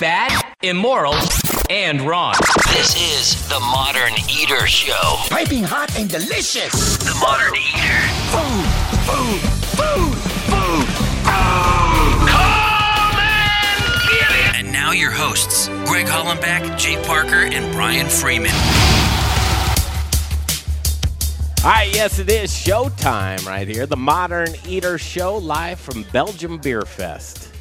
Bad, immoral, and wrong. This is the Modern Eater Show. Piping hot and delicious. The Modern Eater. Food, food, food, food, food. Come and get it. And now your hosts, Greg Hollenbeck, Jay Parker, and Brian Freeman. All right, yes, it is showtime right here. The Modern Eater Show live from Belgium Beer Fest.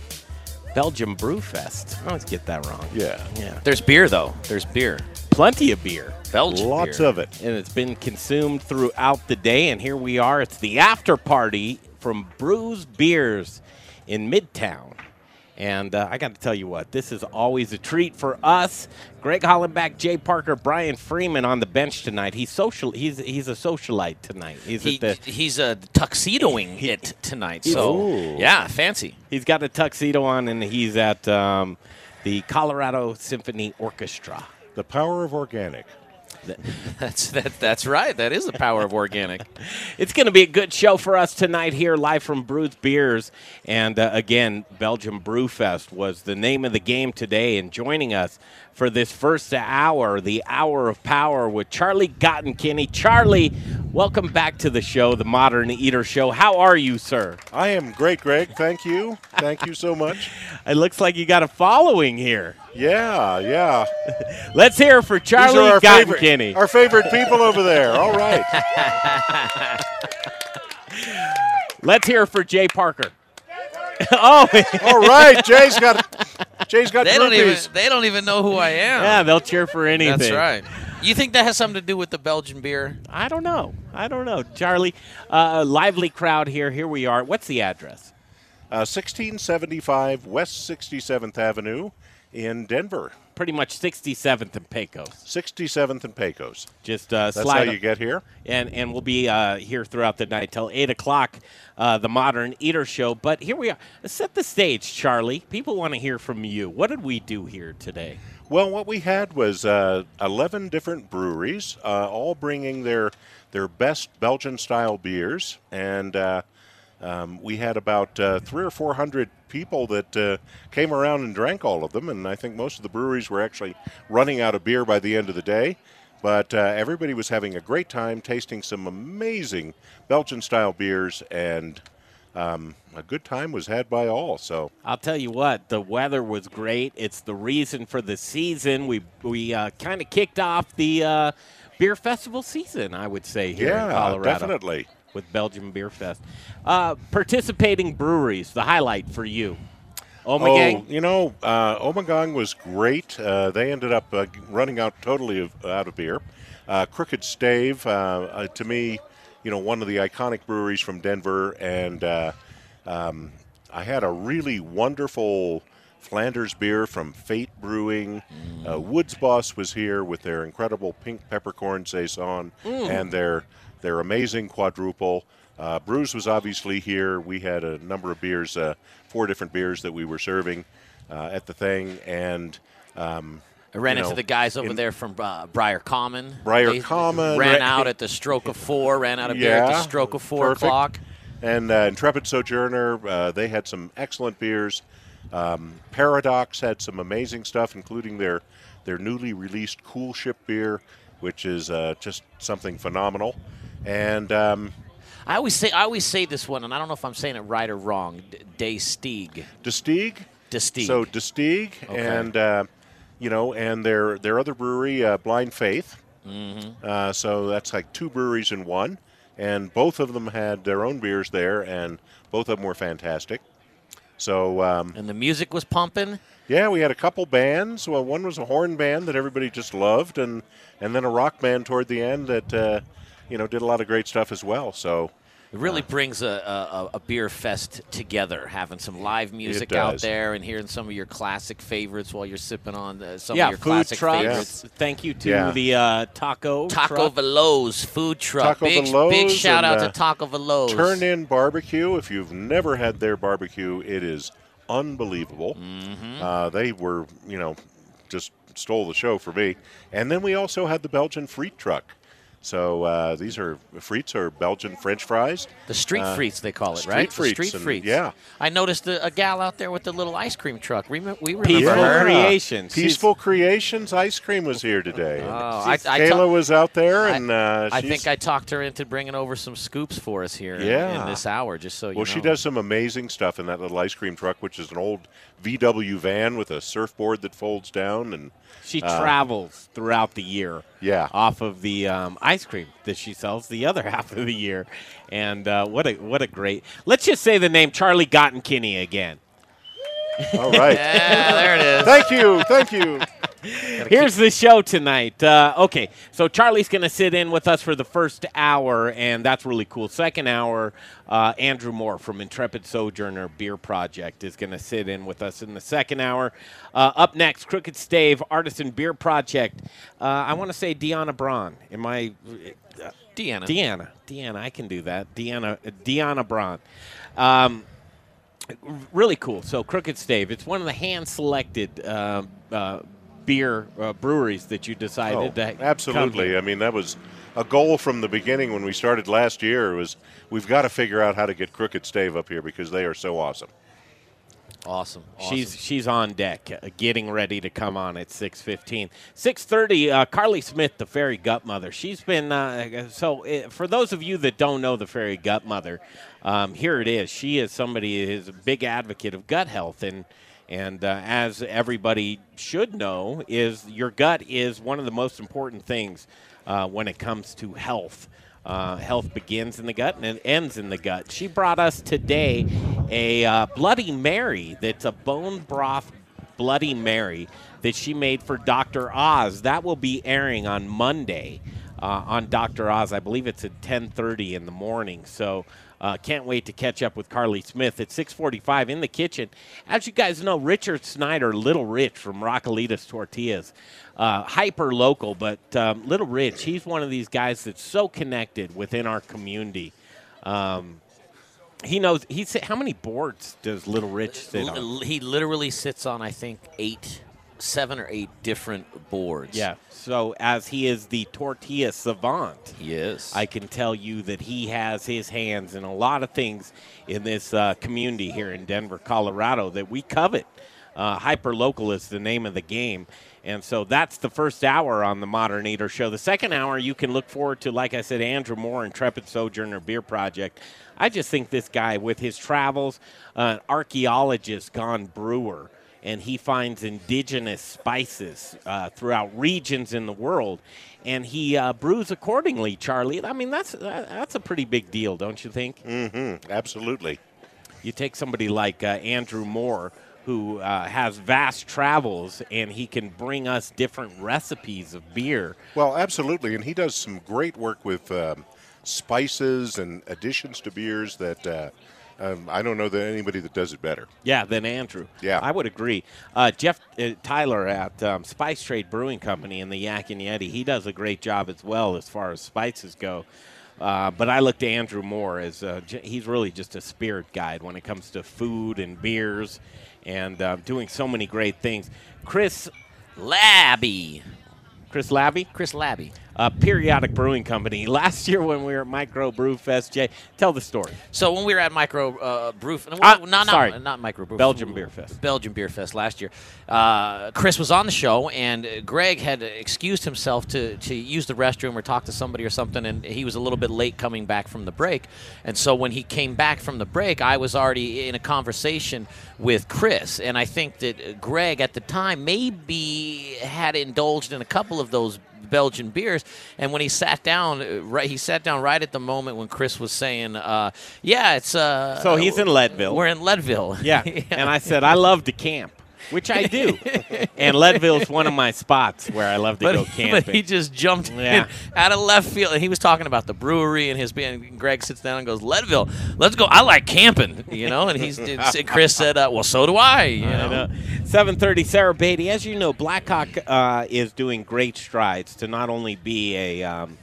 Belgium Brew Fest. I always get that wrong. Yeah. Yeah. There's beer though. There's beer. Plenty of beer. Belgian Lots beer. of it. And it's been consumed throughout the day. And here we are. It's the after party from Bruz Beers in Midtown. And uh, I got to tell you what, this is always a treat for us. Greg Hollenbach, Jay Parker, Brian Freeman on the bench tonight. He's social. He's he's a socialite tonight. He's He, at the he's uh, tuxedoing it tonight. So Ooh. yeah, fancy. He's got a tuxedo on, and he's at um, the Colorado Symphony Orchestra. The power of organic. That's that. That's right. That is the power of organic. It's going to be a good show for us tonight here, live from Bruz Beers. And uh, again, Belgium Brewfest was the name of the game today. And joining us for this first hour, the hour of power with Charlie Gottenkieny. Charlie, welcome back to the show, the Modern Eater Show. How are you, sir? I am great, Greg. Thank you. Thank you so much. It looks like you got a following here. Yeah, yeah. Let's hear for Charlie are our favorite, Gottenkieny. our favorite people over there. All right. Let's hear for Jay Parker. oh, All right. Jay's got Jay's got They don't even. They don't even know who I am. yeah, they'll cheer for anything. That's right. You think that has something to do with the Belgian beer? I don't know. I don't know. Charlie, uh, lively crowd here. Here we are. What's the address? Uh, 1675 West 67th Avenue in Denver. Pretty much 67th and Pecos. 67th and Pecos. Just uh, That's how you get here. and and we'll be uh, here throughout the night till eight o'clock. Uh, the Modern Eater Show. But here we are. Set the stage, Charlie. People want to hear from you. What did we do here today? Well, what we had was uh, 11 different breweries, uh, all bringing their their best Belgian style beers, and uh, um, we had about uh, three or four hundred people that uh, came around and drank all of them. And I think most of the breweries were actually running out of beer by the end of the day. But uh, everybody was having a great time tasting some amazing Belgian style beers, and um, a good time was had by all. So I'll tell you what, the weather was great. It's the reason for the season. We we uh, kind of kicked off the uh, beer festival season, I would say here in yeah, Colorado. definitely. With Belgium Beer Fest. Uh, participating breweries, the highlight for you. Omegang? Oh, you know, uh, Omegang was great. Uh, they ended up uh, running out totally of, out of beer. Uh, Crooked Stave, uh, uh, to me, you know, one of the iconic breweries from Denver, and uh, um, I had a really wonderful Flanders beer from Fate Brewing. Uh, Woods Boss was here with their incredible pink peppercorn saison and their their amazing quadruple. Uh, Bruz was obviously here. We had a number of beers, uh, four different beers that we were serving uh, at the thing, and um, I ran you into the guys over in- there from uh, Briar Common. Briar They Common, ran out at the stroke of four. Ran out of beer at the stroke of four perfect. o'clock. And uh, Intrepid Sojourner, uh, they had some excellent beers. Um, Paradox had some amazing stuff, including their their newly released Coolship beer, which is uh, just something phenomenal. And um, I always say I always say this one, and I don't know if I'm saying it right or wrong. D- Day Stieg. Destigue, Destieg. so Destigue, Okay. and uh, you know, and their their other brewery, uh, Blind Faith. Mm-hmm. Uh, so that's like two breweries in one, and both of them had their own beers there, and both of them were fantastic. So um, and the music was pumping. Yeah, we had a couple bands. Well, one was a horn band that everybody just loved, and and then a rock band toward the end that uh, you know did a lot of great stuff as well. So It really brings a, a, a beer fest together, having some live music out there and hearing some of your classic favorites while you're sipping on uh, some yeah, of your food classic trucks. favorites. Thank you to Yeah. the uh, taco. Taco truck. Veloz food truck. Taco big, Veloz big shout out to uh, Taco Veloz. Turn in barbecue. If you've never had their barbecue, it is unbelievable. Mm-hmm. Uh, they were, you know, just stole the show for me. And then we also had the Belgian Freet truck. So uh, these are frites or Belgian French fries. The street Uh, frites, they call it, street right? frites the street and- frites. yeah. I noticed a, a gal out there with the little ice cream truck. Remember, we remember Peaceful her. Creations. She's- Peaceful Creations ice cream was here today. Oh, I, I, Kayla ta- was out there, I- and uh, I think I talked her into bringing over some scoops for us here in- in, this hour, just so you Well, know. she does some amazing stuff in that little ice cream truck, which is an old VW van with a surfboard that folds down, and She Uh, travels throughout the year. Yeah. Off of the um, ice cream that she sells the other half of the year, and uh, what a what a great. Let's just say the name Charlie Gottenkieny again. all right. Yeah, there it is. thank you, thank you. Here's the show tonight. Uh, okay, so Charlie's going to sit in with us for the first hour, and that's really cool. Second hour, uh, Andrew Moore from Intrepid Sojourner Beer Project is going to sit in with us in the second hour. Uh, up next, Crooked Stave Artisan Beer Project. Uh, I want to say Deanna Braun. Am I? Deanna. Deanna. Deanna, I can do that. Deanna. Deanna Braun. Um, really cool. So Crooked Stave, it's one of the hand-selected uh, uh, beer uh, breweries that you decided Oh, to absolutely. here. I mean, that was a goal from the beginning when we started last year. Was we've got to figure out how to get Crooked Stave up here because they are so awesome. Awesome. She's she's on deck, uh, getting ready to come on at six fifteen. Six thirty. Uh, Carly Smith, the fairy gut mother. She's been uh, so. Uh, for those of you that don't know the fairy gut mother, um, here it is. She is somebody who is a big advocate of gut health and. And uh, as everybody should know, is your gut is one of the most important things uh, when it comes to health. Uh, health begins in the gut and it ends in the gut. She brought us today a uh, Bloody Mary that's a bone broth Bloody Mary that she made for Dr. Oz. That will be airing on Monday uh, on Dr. Oz. I believe it's at 10:30 in the morning. So uh, can't wait to catch up with Carly Smith at 6:45 in the kitchen. As you guys know, Richard Snyder, Little Rich from Raquelitas Tortillas, uh, hyper local, but um, Little Rich, he's one of these guys that's so connected within our community. Um, he knows. He said, "How many boards does Little Rich sit on?" He literally sits on, I think, eight, seven or eight different boards. Yeah. So as he is the tortilla savant, He is. I can tell you that he has his hands in a lot of things in this uh, community here in Denver, Colorado that we covet. Uh, Hyper local is the name of the game. And so that's the first hour on the Modern Eater Show. The second hour, you can look forward to, like I said, Andrew Moore, Intrepid Sojourner Beer Project. I just think this guy, with his travels, uh, archaeologist gone brewer, and he finds indigenous spices uh, throughout regions in the world, and he uh, brews accordingly. Charlie, I mean that's uh, that's a pretty big deal, don't you think? Mm-hmm. Absolutely. You take somebody like uh, Andrew Moore, who uh, has vast travels, and he can bring us different recipes of beer. Well, absolutely, and he does some great work with um, spices and additions to beers that uh, um, I don't know that anybody that does it better. Yeah, than Andrew. Yeah. I would agree. Uh, Jeff uh, Tyler at um, Spice Trade Brewing Company in the Yak and Yeti, he does a great job as well as far as spices go. Uh, but I look to Andrew Moore as uh, j- he's really just a spirit guide when it comes to food and beers and uh, doing so many great things. Chris Labbe. Chris Labbe, Chris Labbe. Uh, Periodic Brewing Company. Last year when we were at Micro Brew Fest, Jay, tell the story. So when we were at Micro uh, Brew, no, Ah, not, sorry. not, not Micro Brew, Belgium Beer Fest. Belgium Beer Fest last year. Uh, Chris was on the show, and uh, Greg had excused himself to, to use the restroom or talk to somebody or something, and he was a little bit late coming back from the break. And so when he came back from the break, I was already in a conversation with Chris, and I think that uh, Greg at the time maybe had indulged in a couple of those Belgian beers. And when he sat down, uh, right, he sat down right at the moment when Chris was saying, uh, "Yeah, it's." Uh, So he's in Leadville. We're in Leadville. Yeah. And I said, I love to camp, which I do. and Leadville's one of my spots where I love to but, go camping. but he just jumped Yeah. in out of left field, and he was talking about the brewery and his being. and Greg sits down and goes, "Leadville, let's go. I like camping, you know." And he's Chris said, uh, "Well, so do I." You I know? know. 7:30, Sarah Beatty. As you know, Blackhawk uh, is doing great strides to not only be a um,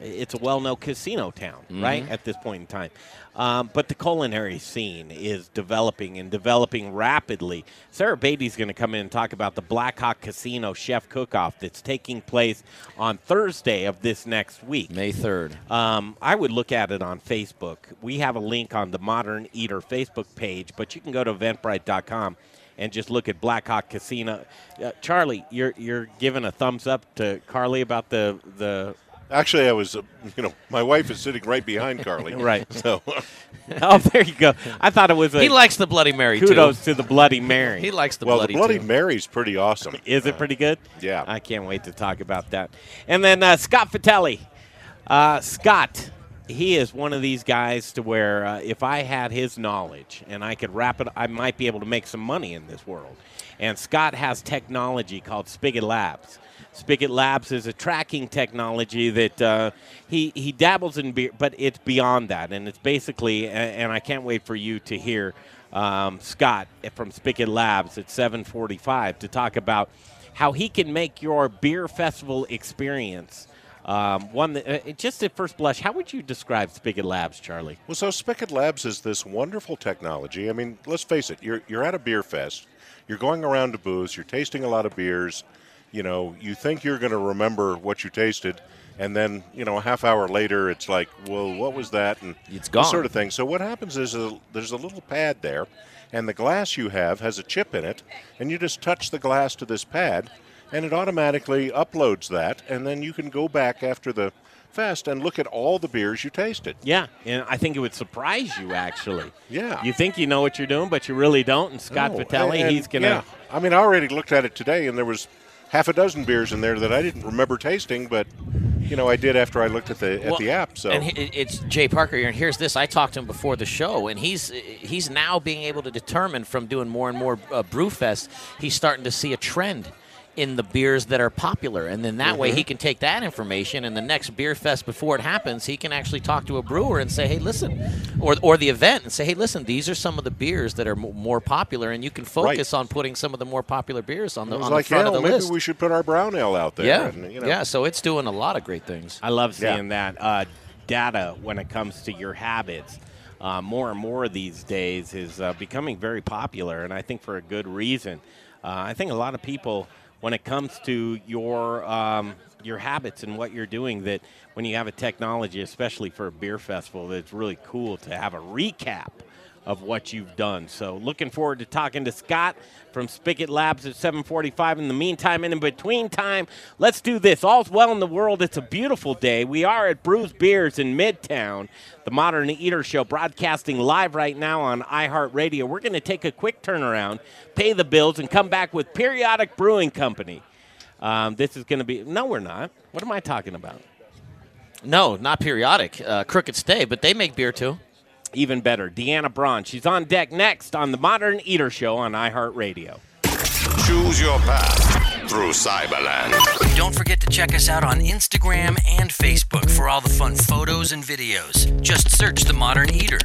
It's a well-known casino town, right? At this point in time, um, but the culinary scene is developing and developing rapidly. Sarah Beatty's going to come in and talk about the Black Hawk Casino Chef Cook-Off that's taking place on Thursday of this next week. May 3rd. Um, I would look at it on Facebook. We have a link on the Modern Eater Facebook page, but you can go to eventbrite.com and just look at Black Hawk Casino. Uh, Charlie, you're you're giving a thumbs up to Carly about the the. Actually, I was, uh, you know, my wife is sitting right behind Carly. Right. So, Oh, there you go. I thought it was a He likes the Bloody Mary, kudos too. to the Bloody Mary. He likes the well, Bloody the Bloody too. Mary's pretty awesome. Is it pretty good? yeah. I can't wait to talk about that. And then uh, Scott Fatelli. Uh, Scott, he is one of these guys to where uh, if I had his knowledge and I could wrap it, I might be able to make some money in this world. And Scott has technology called Spigot Labs. Spigot Labs is a tracking technology that uh, he he dabbles in beer, but it's beyond that, and it's basically. And I can't wait for you to hear um, Scott from Spigot Labs at 7:45 to talk about how he can make your beer festival experience um, one that, uh, just at first blush. How would you describe Spigot Labs, Charlie? Well, so Spigot Labs is this wonderful technology. I mean, let's face it, you're, you're at a beer fest, you're going around to booths, you're tasting a lot of beers. You know, you think you're going to remember what you tasted, and then, you know, a half hour later, it's like, well, what was that? And It's gone. sort of thing. So, what happens is a, there's a little pad there, and the glass you have has a chip in it, and you just touch the glass to this pad, and it automatically uploads that, and then you can go back after the fest and look at all the beers you tasted. Yeah, and I think it would surprise you actually. Yeah. You think you know what you're doing, but you really don't. And Scott No, Vitelli, and- he's gonna. Yeah. I mean, I already looked at it today, and there was half a dozen beers in there that I didn't remember tasting, but you know, I did after I looked at the at Well, the app. So and he- it's Jay Parker here, and here's this. I talked to him before the show, and he's he's now being able to determine from doing more and more uh, Brewfest, he's starting to see a trend in the beers that are popular, and then that Mm-hmm. way he can take that information, and the next beer fest before it happens, he can actually talk to a brewer and say, "Hey, listen," or or the event and say, "Hey, listen, these are some of the beers that are m- more popular, and you can focus on putting some of the more popular beers on the, I was on like, the front yeah, of the maybe list." we should put our brown ale out there. yeah, and, you know, yeah. So it's doing a lot of great things. I love Yeah. seeing that uh, data when it comes to your habits. Uh, more and more these days is uh, becoming very popular, and I think for a good reason. Uh, I think a lot of people, when it comes to your um, your habits and what you're doing, that when you have a technology, especially for a beer festival, that's really cool to have a recap of what you've done. So looking forward to talking to Scott from Spigot Labs at 745. In the meantime and in between time, let's do this. All's well in the world. It's a beautiful day. We are at Bruz Beers in Midtown, the Modern Eater Show, broadcasting live right now on iHeartRadio. We're going to take a quick turnaround, pay the bills, and come back with Periodic Brewing Company. Um, this is going to be, no, we're not. What am I talking about? No, not periodic. Uh, Crooked Stave, but they make beer too. Even better, Deanna Braun. She's on deck next on the Modern Eater Show on iHeartRadio. Choose your path through Cyberland. Don't forget to check us out on Instagram and Facebook for all the fun photos and videos. Just search The Modern Eater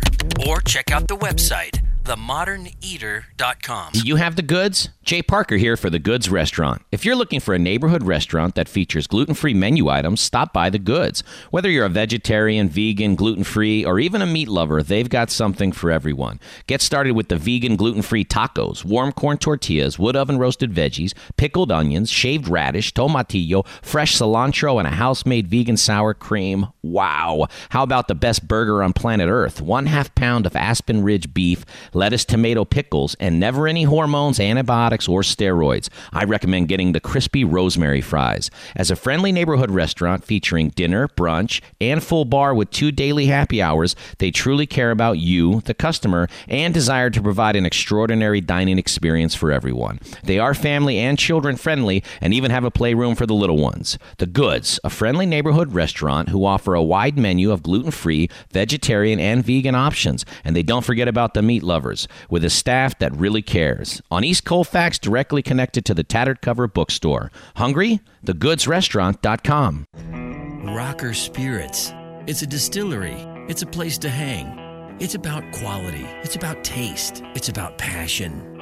or check out the website, themoderneater.com. You have the goods? Jay Parker here for The Goods Restaurant. If you're looking for a neighborhood restaurant that features gluten free menu items, stop by The Goods. Whether you're a vegetarian, vegan, gluten free, or even a meat lover, they've got something for everyone. Get started with the vegan gluten free tacos, warm corn tortillas, wood oven roasted veggies, pickled onions, shaved radish, tomatillo, fresh cilantro, and a house made vegan sour cream. Wow! How about the best burger on planet Earth? One half pound of Aspen Ridge beef, lettuce, tomato, pickles, and never any hormones, antibiotics, or steroids. I recommend getting the crispy rosemary fries. As a friendly neighborhood restaurant featuring dinner, brunch, and full bar with two daily happy hours, they truly care about you, the customer, and desire to provide an extraordinary dining experience for everyone. They are family and children friendly and even have a playroom for the little ones. The Goods, a friendly neighborhood restaurant who offer a wide menu of gluten free, vegetarian, and vegan options. And they don't forget about the meat lovers, with a staff that really cares. On East Colfax, directly connected to the Tattered Cover bookstore. Hungry? TheGoodsRestaurant.com. Rocker Spirits. It's a distillery. It's a place to hang. It's about quality. It's about taste. It's about passion.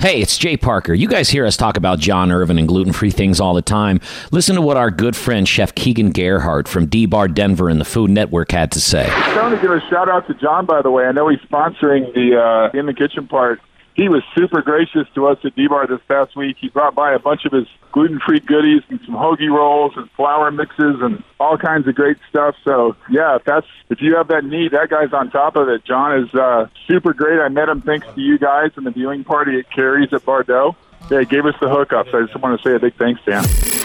Hey, it's Jay Parker. You guys hear us talk about John Irvin and gluten free things all the time. Listen to what our good friend Chef Keegan Gerhardt from D Bar Denver and the Food Network had to say. I want to give a shout out to John, by the way. I know he's sponsoring the uh, in the kitchen part. He was super gracious to us at D-Bar this past week. He brought by a bunch of his gluten-free goodies and some hoagie rolls and flour mixes and all kinds of great stuff. So yeah, if that's if you have that need, that guy's on top of it. John is uh, super great. I met him thanks to you guys and the viewing party at Carrie's at Bar Dough. He gave us the hookup. So I just want to say a big thanks to him.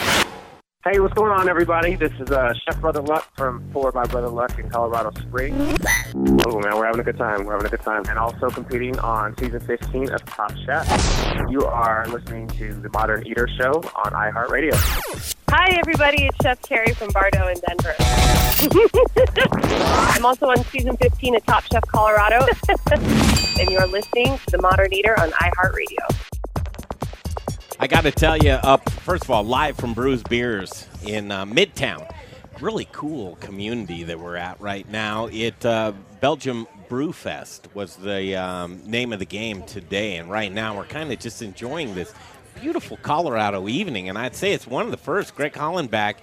Hey, what's going on, everybody? This is uh, Chef Brother Luck from Forward by Brother Luck in Colorado Springs. Oh, man, we're having a good time. We're having a good time. And also competing on season 15 of Top Chef. You are listening to the Modern Eater Show on iHeartRadio. Hi, everybody. It's Chef Carrie from Bar Dough in Denver. I'm also on season 15 of Top Chef Colorado. and you're listening to The Modern Eater on iHeartRadio. I got to tell you, up first of all, live from Bruz Beers in uh, Midtown. Really cool community that we're at right now. It uh, Belgium Brewfest was the um, name of the game today, and right now we're kind of just enjoying this beautiful Colorado evening. And I'd say it's one of the first. Greg Hollenbach,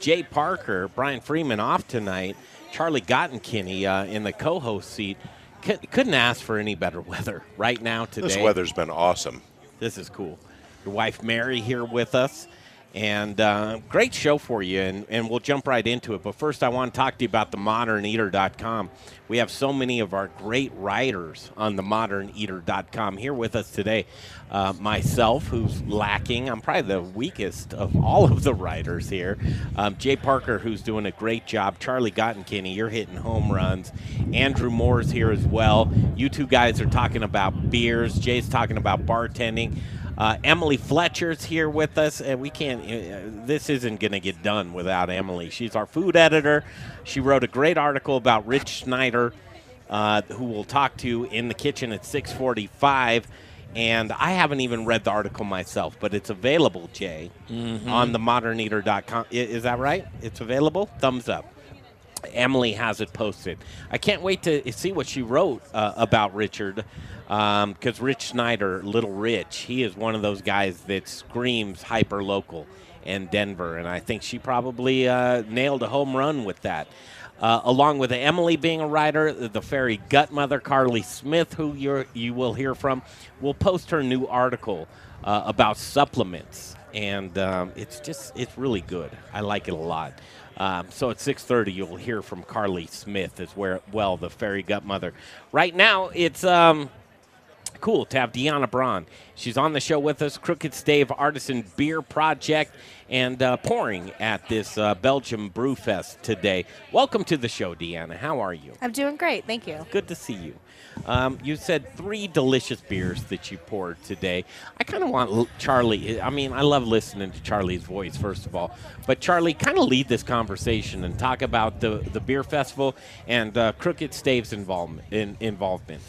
Jay Parker, Brian Freeman off tonight, Charlie Gottenkieny uh, in the co-host seat. C- couldn't ask for any better weather right now today. This weather's been awesome. This is cool your wife Mary here with us. And uh, great show for you, and, and we'll jump right into it. But first, I want to talk to you about the moderneater.com. We have so many of our great writers on the moderneater.com here with us today. Uh, myself, who's lacking, I'm probably the weakest of all of the writers here. Um, Jay Parker, who's doing a great job. Charlie Gottenkieny, you're hitting home runs. Andrew Moore's here as well. You two guys are talking about beers. Jay's talking about bartending. Uh, Emily Fletcher's here with us, and we can't. Uh, this isn't going to get done without Emily. She's our food editor. She wrote a great article about Rich Snyder, uh, who we'll talk to in the kitchen at 6:45. And I haven't even read the article myself, but it's available, Jay, Mhm. on the moderneater.com. I- Is that right? It's available? Thumbs up. Emily has it posted. I can't wait to see what she wrote uh, about Richard because Rich Snyder, Little Rich, he is one of those guys that screams hyper local and Denver, and I think she probably uh, nailed a home run with that. Uh, along with Emily being a writer, the fairy gut mother Carly Smith, who you you will hear from, will post her new article uh, about supplements, and um, it's just it's really good. I like it a lot. Um, so at 6:30, you'll hear from Carly Smith as where, well, the fairy gut mother. Right now, it's um, cool to have Deanna Braun. She's on the show with us, Crooked Stave Artisan Beer Project, and uh, pouring at this uh, Belgium Brew Fest today. Welcome to the show, Deanna. How are you? I'm doing great, thank you. Good to see you. Um, you said three delicious beers that you poured today. I kind of want L- Charlie. I mean, I love listening to Charlie's voice, first of all. But Charlie, kind of lead this conversation and talk about the, the beer festival and uh, Crooked Stave's involvement. In, involvement.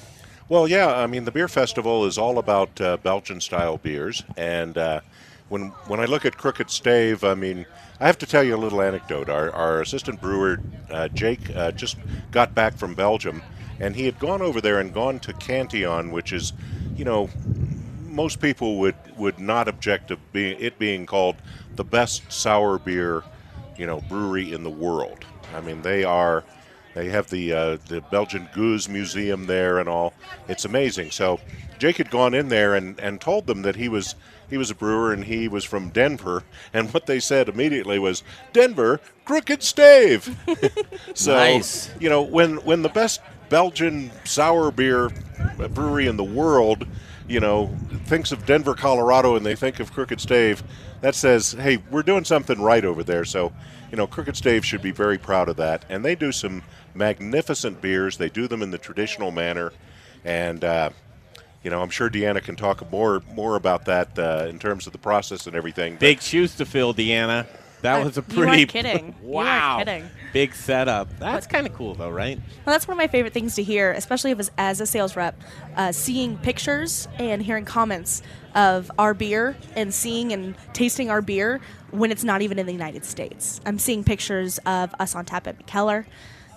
Well, yeah, I mean, the beer festival is all about uh, Belgian style beers. And uh, when, when I look at Crooked Stave, I mean, I have to tell you a little anecdote. Our, our assistant brewer, uh, Jake, uh, just got back from Belgium, and he had gone over there and gone to Cantillon, which is, you know, most people would, would not object to being, it being called the best sour beer, you know, brewery in the world. I mean, they are. They have the uh, the Belgian Gueuze Museum there and all. It's amazing. So Jake had gone in there and, and told them that he was he was a brewer and he was from Denver. And what they said immediately was Denver Crooked Stave. so Nice. you know when when the best Belgian sour beer brewery in the world, you know, thinks of Denver, Colorado, and they think of Crooked Stave, that says, hey, we're doing something right over there. So, you know, Crooked Stave should be very proud of that. And they do some magnificent beers. They do them in the traditional manner, and uh, you know, I'm sure Deanna can talk more more about that uh, in terms of the process and everything. Big shoes to fill, Deanna. That Uh, was a pretty. You weren't Wow. kidding. Big setup. That's kind of cool, though, right? Well, that's one of my favorite things to hear, especially as, as a sales rep, uh, seeing pictures and hearing comments of our beer and seeing and tasting our beer when it's not even in the United States. I'm seeing pictures of us on tap at Mikkeller.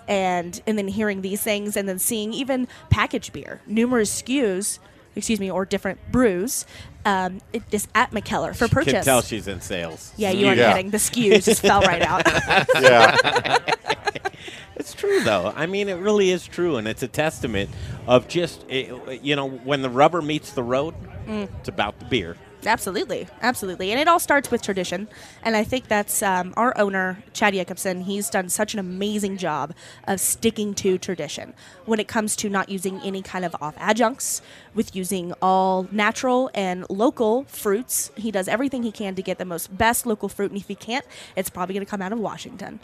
And, and then hearing these things and then seeing even package beer, numerous SKUs, excuse me, or different brews, um, it is at Mikkeller for purchase. Can tell she's in sales. yeah, you aren't Yeah. kidding. The SKUs just fell right out. Yeah. It's true, though. I mean, it really is true, and it's a testament of just it, you know when the rubber meets the road, Mm. it's about the beer. Absolutely, absolutely, and it all starts with tradition. And I think that's um, our owner, Chad Yakobson. He's done such an amazing job of sticking to tradition when it comes to not using any kind of off adjuncts, with using all natural and local fruits. He does everything he can to get the most best local fruit, and if he can't, it's probably going to come out of Washington.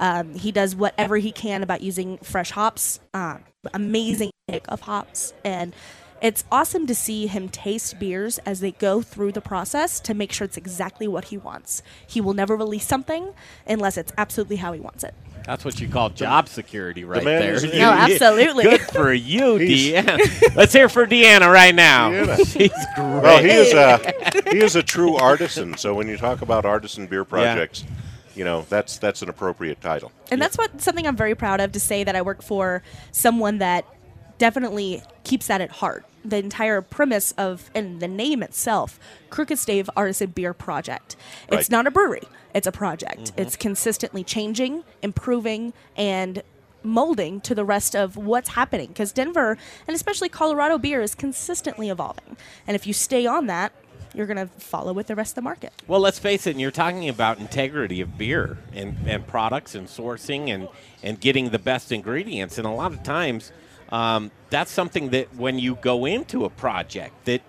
Um, he does whatever he can about using fresh hops, uh, amazing pick of hops, and it's awesome to see him taste beers as they go through the process to make sure it's exactly what he wants. He will never release something unless it's absolutely how he wants it. That's what you call job security, right man there. is- No, absolutely. Good for you, Deanna. Let's hear for Deanna right now. Deanna. She's great. Well, he is a he is a true artisan. So when you talk about artisan beer projects, you know that's that's an appropriate title. And that's what something I'm very proud of to say that I work for someone that definitely keeps that at heart. The entire premise of and the name itself, Crooked Stave Artisan Beer Project. It's Right. not a brewery; it's a project. Mm-hmm. It's consistently changing, improving, and molding to the rest of what's happening. Because Denver and especially Colorado beer is consistently evolving, and if you stay on that, you're going to follow with the rest of the market. Well, let's face it, and you're talking about integrity of beer and, and products and sourcing and, and getting the best ingredients. And a lot of times, um, that's something that when you go into a project, that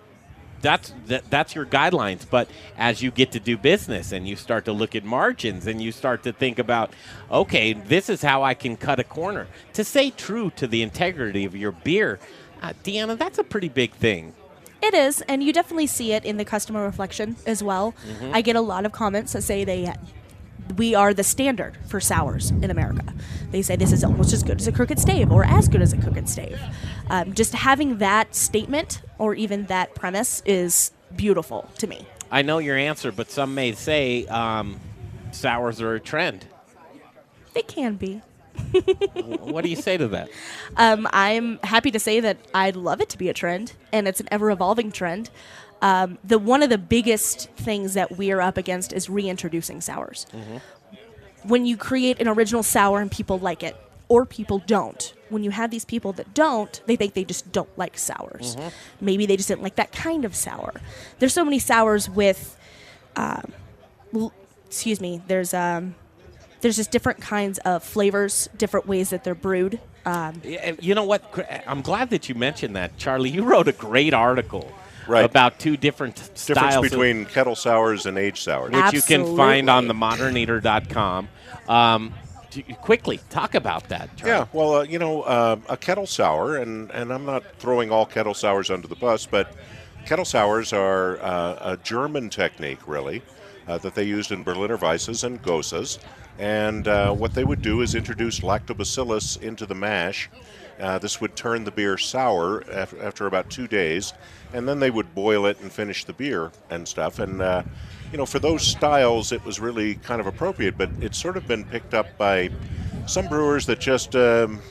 that's that, that's your guidelines. But as you get to do business and you start to look at margins and you start to think about, okay, this is how I can cut a corner. To stay true to the integrity of your beer, uh, Deanna, that's a pretty big thing. It is, and you definitely see it in the customer reflection as well. I get a lot of comments that say they we are the standard for sours in America. They say this is almost as good as a crooked stave or as good as a crooked stave. Um, just having that statement or even that premise is beautiful to me. I know your answer, but some may say um, sours are a trend. They can be. what do you say to that? Um, I'm happy to say that I'd love it to be a trend, and it's an ever evolving trend. Um, the one of the biggest things that we are up against is reintroducing sours. When you create an original sour and people like it, or people don't, when you have these people that don't, they think they just don't like sours. Maybe they just didn't like that kind of sour. There's so many sours with, um, l- excuse me. There's um, there's just different kinds of flavors, different ways that they're brewed. Um, You know what? I'm glad that you mentioned that, Charlie. You wrote a great article Right. about two different Difference styles of- between kettle sours and aged sours. which you can find on Absolutely. themoderneater.com. Um, quickly, talk about that, Charlie. Yeah, well, uh, you know, uh, a kettle sour, and, and I'm not throwing all kettle sours under the bus, but kettle sours are uh, a German technique, really, uh, that they used in Berliner Weisses and Gosas. And uh, what they would do is introduce lactobacillus into the mash. Uh, this would turn the beer sour af- after about two days, and then they would boil it and finish the beer and stuff. And uh, you know, for those styles, it was really kind of appropriate. But it's sort of been picked up by some brewers that just um,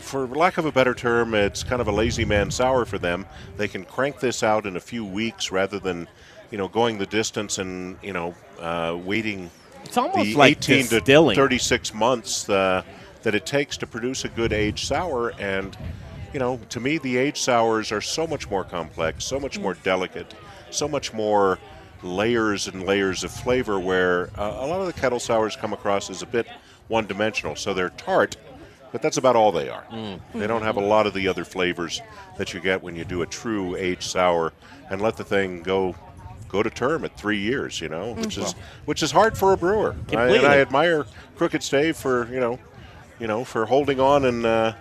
for lack of a better term, it's kind of a lazy man sour for them. They can crank this out in a few weeks rather than, you know, going the distance and you know uh, waiting. It's almost the like 18 distilling. to 36 months uh, that it takes to produce a good aged sour, and you know, to me, the aged sours are so much more complex, so much more mm. delicate, so much more layers and layers of flavor. Where uh, a lot of the kettle sours come across as a bit one-dimensional. So they're tart, but that's about all they are. Mm. They don't have a lot of the other flavors that you get when you do a true aged sour and let the thing go go to term at three years. You know, which mm. is which is hard for a brewer. I, and I admire Crooked Stave for you know, you know, for holding on and uh,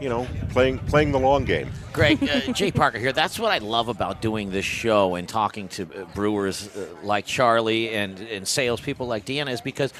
you know playing playing the long game. Greg, uh, Jay Parker here. That's what I love about doing this show and talking to uh, brewers uh, like Charlie and, and salespeople like Deanna is because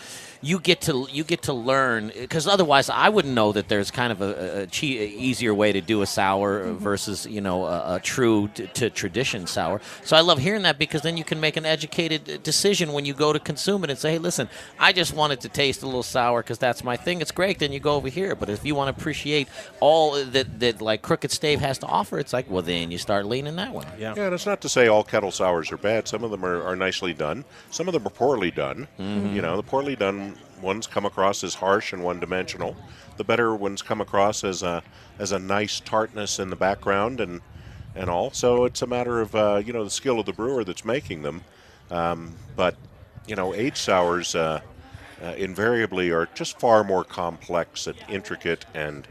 you get to you get to learn because otherwise I wouldn't know that there's kind of a, a che- easier way to do a sour versus you know a, a true t- to tradition sour. So I love hearing that because then you can make an educated decision when you go to consume it and say, hey, listen, I just want it to taste a little sour because that's my thing. It's great. Then you go over here. But if you want to appreciate all that that like Crooked Stave has to offer, it's like well then you start leaning that way. Yeah. Yeah, and it's not to say all kettle sours are bad. Some of them are, are nicely done. Some of them are poorly done. Mhm. You know, the poorly done ones come across as harsh and one-dimensional. The better ones come across as a as a nice tartness in the background and and all. So it's a matter of uh, you know the skill of the brewer that's making them. Um, but you know, aged sours uh, uh, invariably are just far more complex and intricate and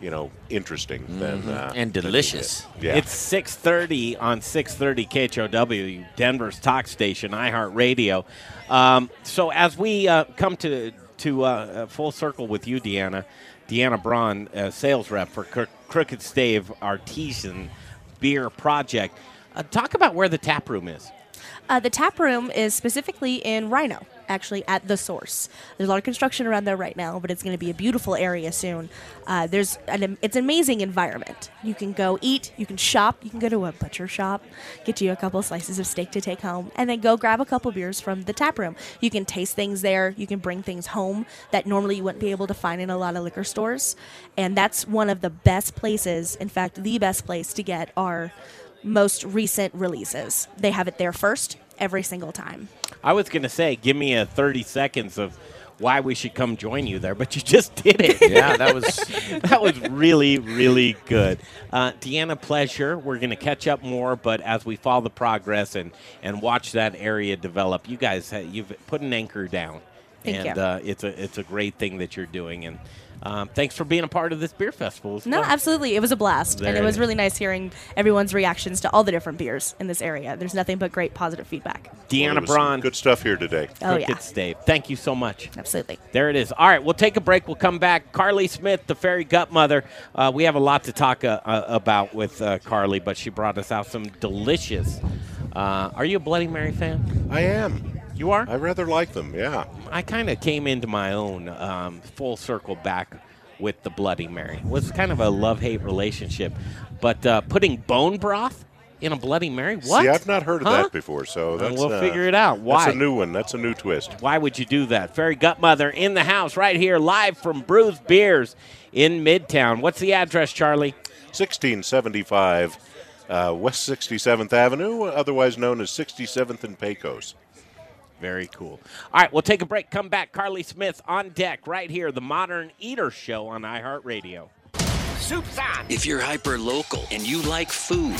you know interesting than Mhm. uh, And than delicious. Yeah. It's 6:30 on 6:30 KHOW, Denver's talk station, iHeartRadio. Um, so as we uh, come to to uh, uh, full circle with you, Deanna, Deanna Braun, uh, sales rep for Cro- Crooked Stave Artisan Beer Project, uh, talk about where the tap room is. Uh, the tap room is specifically in RiNo, actually at the source. There's a lot of construction around there right now, but it's going to be a beautiful area soon. Uh, there's an, it's an amazing environment. You can go eat, you can shop, you can go to a butcher shop, get you a couple slices of steak to take home, and then go grab a couple beers from the tap room. You can taste things there. You can bring things home that normally you wouldn't be able to find in a lot of liquor stores, and that's one of the best places. In fact, the best place to get our most recent releases. They have it there first every single time. I was going to say, give me a 30 seconds of why we should come join you there, but you just did it. Yeah, that was that was really, really good. Uh, Deanna, pleasure. We're going to catch up more, but as we follow the progress and and watch that area develop, you guys, you've put an anchor down, Thank and you. Uh, it's a it's a great thing that you're doing, and um, thanks for being a part of this beer festival. as No, well. absolutely. It was a blast. There and it it was really nice hearing everyone's reactions to all the different beers in this area. There's nothing but great positive feedback. Deanna Well, there was some Braun, Good stuff here today. Oh, Crooked yeah. Stave. Thank you so much. Absolutely. There it is. All right, we'll take a break. We'll come back. Carly Smith, the fairy gut mother. Uh, we have a lot to talk uh, uh, about with uh, Carly, but she brought us out some delicious. Uh, are you a Bloody Mary fan? I am. You are? I rather like them. Yeah. I kind of came into my own um, full circle back with the Bloody Mary. It was kind of a love hate relationship, but uh, putting bone broth in a Bloody Mary, what? See, I've not heard of Huh? that before, so that's we'll uh, figure it out. Why? That's a new one. That's a new twist. Why would you do that? Fairy Gut Mother in the house right here, live from Bruz Beers in Midtown. What's the address, Charlie? 1675 uh, West 67th Avenue, otherwise known as 67th and Pecos. Very cool. All right, we'll take a break. Come back. Carly Smith on deck right here, the Modern Eater Show on iHeartRadio. Soup's on. If you're hyper local and you like food,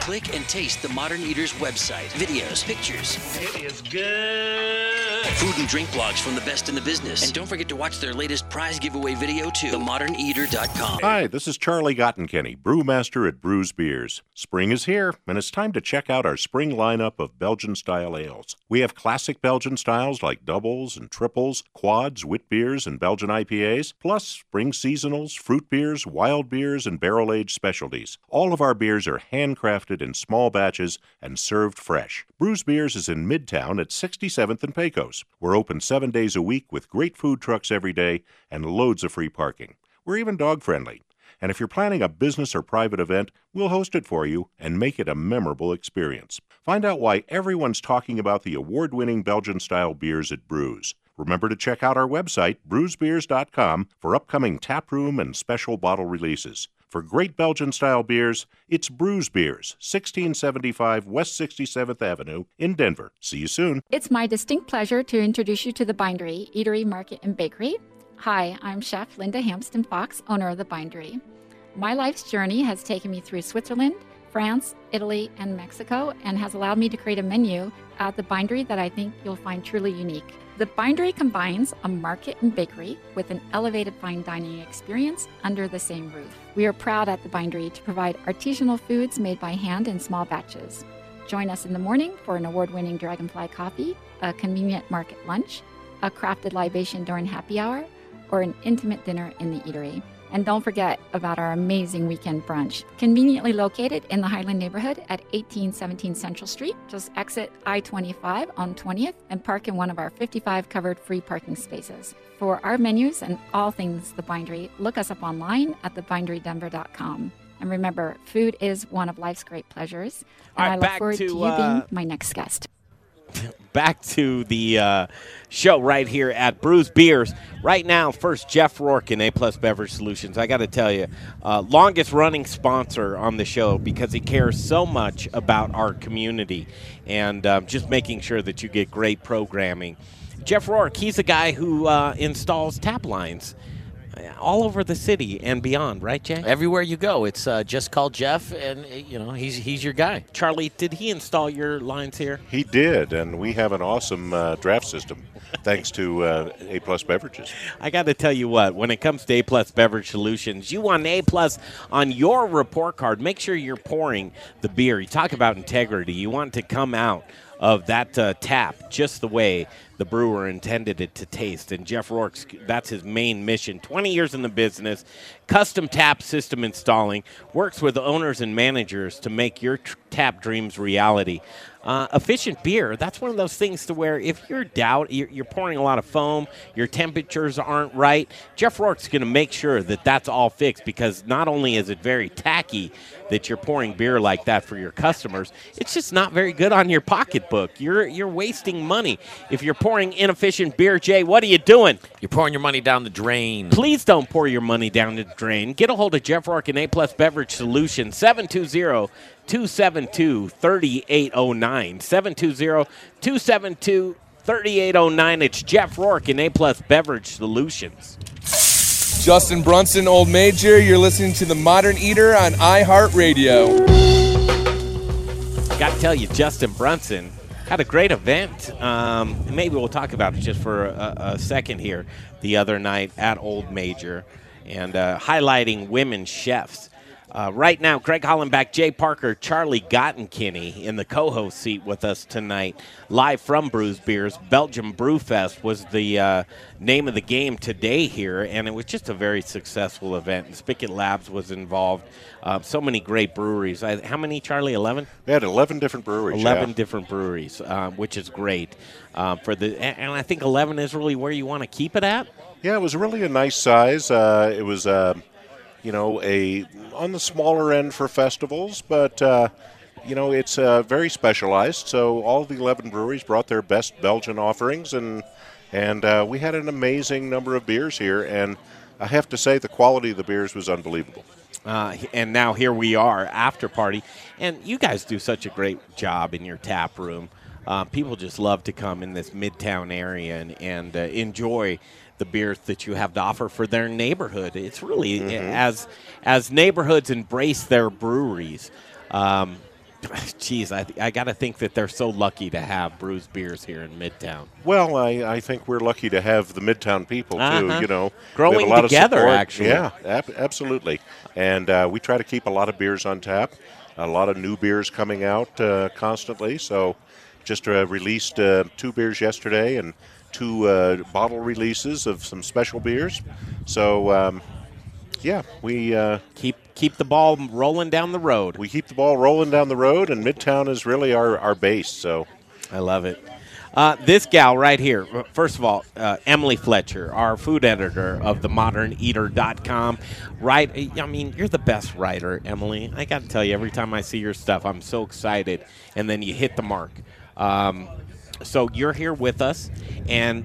click and taste the Modern Eaters website. Videos, pictures, It is good. food and drink blogs from the best in the business. And don't forget to watch their latest prize giveaway video too. TheModernEater.com. Hi, this is Charlie Gottenkieny, brewmaster at Bruz Beers. Spring is here, and it's time to check out our spring lineup of Belgian style ales. We have classic Belgian styles like doubles and triples, quads, wit beers, and Belgian IPAs, plus spring seasonals, fruit beers, wild beers, and barrel aged specialties. All of our beers are handcrafted in small batches and served fresh. Bruz Beers is in Midtown at 67th and Pecos. We're open seven days a week with great food trucks every day and loads of free parking. We're even dog friendly. And if you're planning a business or private event, we'll host it for you and make it a memorable experience. Find out why everyone's talking about the award winning Belgian style beers at Bruz. Remember to check out our website, bruzbeers.com, for upcoming taproom and special bottle releases. For great Belgian style beers, it's Bruz Beers, 1675 West 67th Avenue in Denver. See you soon. It's my distinct pleasure to introduce you to the Bindery Eatery, Market, and Bakery. Hi, I'm Chef Linda Hampsten Fox, owner of the Bindery. My life's journey has taken me through Switzerland, France, Italy, and Mexico, and has allowed me to create a menu at the Bindery that I think you'll find truly unique. The Bindery combines a market and bakery with an elevated fine dining experience under the same roof. We are proud at the Bindery to provide artisanal foods made by hand in small batches. Join us in the morning for an award winning Dragonfly coffee, a convenient market lunch, a crafted libation during happy hour, or an intimate dinner in the eatery. And don't forget about our amazing weekend brunch. Conveniently located in the Highland neighborhood at 1817 Central Street. Just exit I 25 on 20th and park in one of our 55 covered free parking spaces. For our menus and all things The Bindery, look us up online at thebinderydenver.com. And remember, food is one of life's great pleasures. And right, I look forward to, to, you uh, being my next guest. Back to the uh, show right here at Bruz Beers. Right now, first Jeff Rourke in A Plus Beverage Solutions. I got to tell you, uh, longest running sponsor on the show because he cares so much about our community and um, just making sure that you get great programming. Jeff Rourke, he's a guy who uh, installs tap lines all over the city and beyond, right, Jay? Everywhere you go, it's uh, just call Jeff, and uh, you know he's he's your guy. Charlie, did he install your lines here? He did, and we have an awesome uh, draft system thanks to uh, A Plus Beverages. I got to tell you what, when it comes to A Plus Beverage Solutions, you want A Plus on your report card. Make sure you're pouring the beer. You talk about integrity. You want it to come out of that uh, tap just the way the brewer intended it to taste. And Jeff Rourke's, that's his main mission. 20 years in the business, custom tap system installing, works with owners and managers to make your tr- tap dreams reality. Uh, efficient beer, that's one of those things to where if you're doubt, you're, you're pouring a lot of foam, your temperatures aren't right, Jeff Rourke's going to make sure that that's all fixed because not only is it very tacky that you're pouring beer like that for your customers, it's just not very good on your pocketbook. You're you're wasting money if you're pouring inefficient beer. Jay, what are you doing? You're pouring your money down the drain. Please don't pour your money down the drain. Get a hold of Jeff Rourke and A Plus Beverage Solutions, 720 272 3809. 720 272 3809. It's Jeff Rourke and A Plus Beverage Solutions. Justin Brunson, Old Major. You're listening to The Modern Eater on iHeartRadio. Got to tell you, Justin Brunson had a great event. Um, maybe we'll talk about it just for a, a second here. The other night at Old Major, and uh, highlighting women chefs. Uh, right now, Greg Hollenbach, Jay Parker, Charlie Gottenkieny in the co-host seat with us tonight, live from Bruz Beers. Belgium Brewfest was the uh, name of the game today here, and it was just a very successful event. And Spigot Labs was involved. Uh, so many great breweries. I, how many, Charlie? Eleven. We had 11 different breweries. 11 yeah. different breweries, um, which is great. Um, for the and, and I think 11 is really where you want to keep it at. Yeah, it was really a nice size. Uh, it was, uh, you know, a on the smaller end for festivals, but uh, you know, it's uh, very specialized. So all the 11 breweries brought their best Belgian offerings, and and uh, we had an amazing number of beers here. And I have to say, the quality of the beers was unbelievable. Uh, and now here we are after party, and you guys do such a great job in your tap room. Uh, people just love to come in this midtown area and, and uh, enjoy the beers that you have to offer for their neighborhood. It's really Mhm. as as neighborhoods embrace their breweries. Um, geez, I, I got to think that they're so lucky to have Bruz Beers here in Midtown. Well, I, I think we're lucky to have the Midtown people too. Uh-huh. You know, Growing a lot together, actually. Yeah, ab- absolutely. And uh, we try to keep a lot of beers on tap. A lot of new beers coming out uh, constantly. So, just uh, released uh, two beers yesterday and two uh, bottle releases of some special beers. So, um, yeah, we uh, keep keep the ball rolling down the road. We keep the ball rolling down the road, and Midtown is really our, our base. So, I love it. Uh, this gal right here, first of all, uh, Emily Fletcher, our food editor of the moderneater.com. Right, I mean, you're the best writer, Emily. I got to tell you, every time I see your stuff, I'm so excited. And then you hit the mark. Um, so you're here with us, and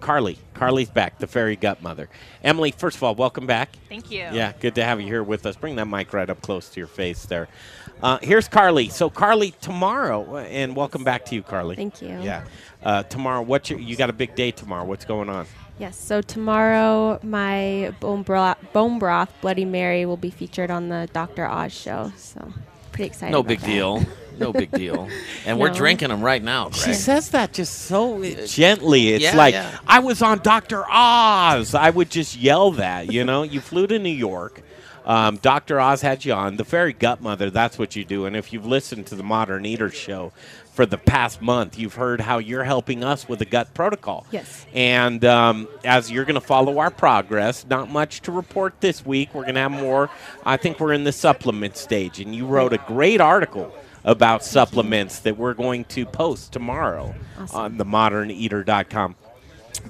Carly. Carly's back, the fairy gut mother. Emily, first of all, welcome back. Thank you. Yeah, good to have you here with us. Bring that mic right up close to your face there. Uh, here's Carly. So, Carly, tomorrow, and welcome back to you, Carly. Thank you. Yeah. Uh, tomorrow, what you, you got a big day tomorrow? What's going on? Yes. So tomorrow, my bone broth, bone broth Bloody Mary will be featured on the Dr. Oz show. So pretty excited. No about big that. deal. No big deal. And we're No. drinking them right now, She says that just so gently. It's yeah, like yeah. I was on Dr. Oz. I would just yell that. You know, you flew to New York. Um, Dr. Oz had you on. The Fairy Gut Mother, that's what you do. And if you've listened to the Modern Eater show for the past month, you've heard how you're helping us with the gut protocol. Yes. And um, as you're going to follow our progress, not much to report this week. We're going to have more. I think we're in the supplement stage. And you wrote a great article about supplements that we're going to post tomorrow on themoderneater.com.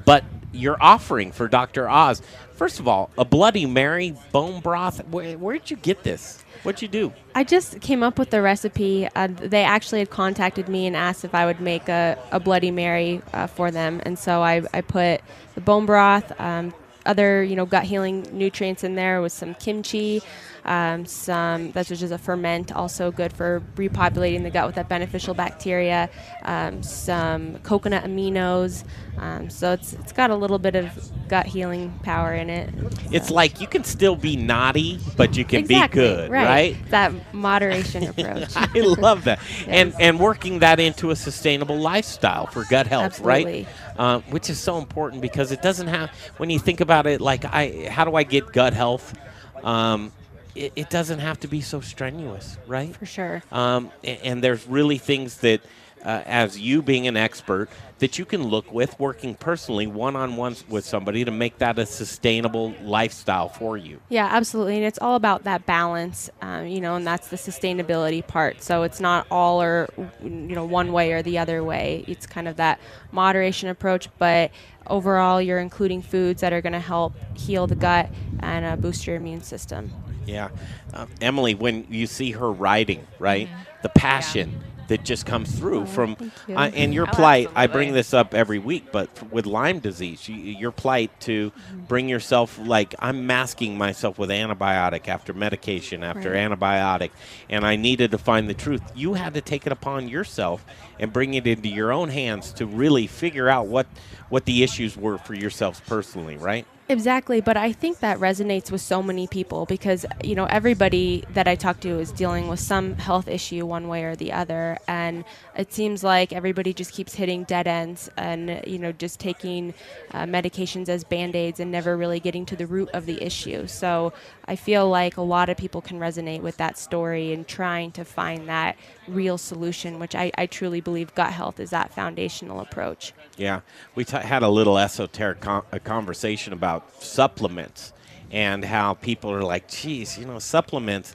But your offering for Dr. Oz, first of all, a Bloody Mary bone broth. Where, where'd you get this? What'd you do? I just came up with the recipe. Uh, they actually had contacted me and asked if I would make a, a Bloody Mary uh, for them, and so I, I put the bone broth, um, other you know gut healing nutrients in there with some kimchi, um, some that's just a ferment, also good for repopulating the gut with that beneficial bacteria, um, some coconut aminos. Um, so it's it's got a little bit of gut healing power in it. It's like you can still be naughty, but you can exactly, be good, right? right? That moderation approach. I love that, and and working that into a sustainable lifestyle for gut health, Absolutely. right? Uh, which is so important because it doesn't have. When you think about it, like I, how do I get gut health? Um, it, it doesn't have to be so strenuous, right? For sure. Um, a- and, there's really things that, uh, as you being an expert, that you can look with working personally one on one with somebody to make that a sustainable lifestyle for you. Yeah, absolutely, and it's all about that balance, um, you know, and that's the sustainability part. So it's not all or you know one way or the other way. It's kind of that moderation approach, but overall, you're including foods that are going to help heal the gut and uh, boost your immune system. Yeah. Um, Emily, when you see her writing, right? The passion that just comes through from, thank you. uh, and your Oh, plight, I bring this up every week, but f- with Lyme disease, you, your plight to bring yourself, like, I'm masking myself with antibiotic after medication after Right. antibiotic, and I needed to find the truth. You had to take it upon yourself and bring it into your own hands to really figure out what, what the issues were for yourselves personally, right? Exactly, but I think that resonates with so many people because you know everybody that I talk to is dealing with some health issue one way or the other, and it seems like everybody just keeps hitting dead ends and you know just taking uh, medications as band aids and never really getting to the root of the issue. So I feel like a lot of people can resonate with that story and trying to find that real solution, which I, I truly believe gut health is that foundational approach. Yeah, we t- had a little esoteric con- a conversation about supplements and how people are like, geez, you know, supplements,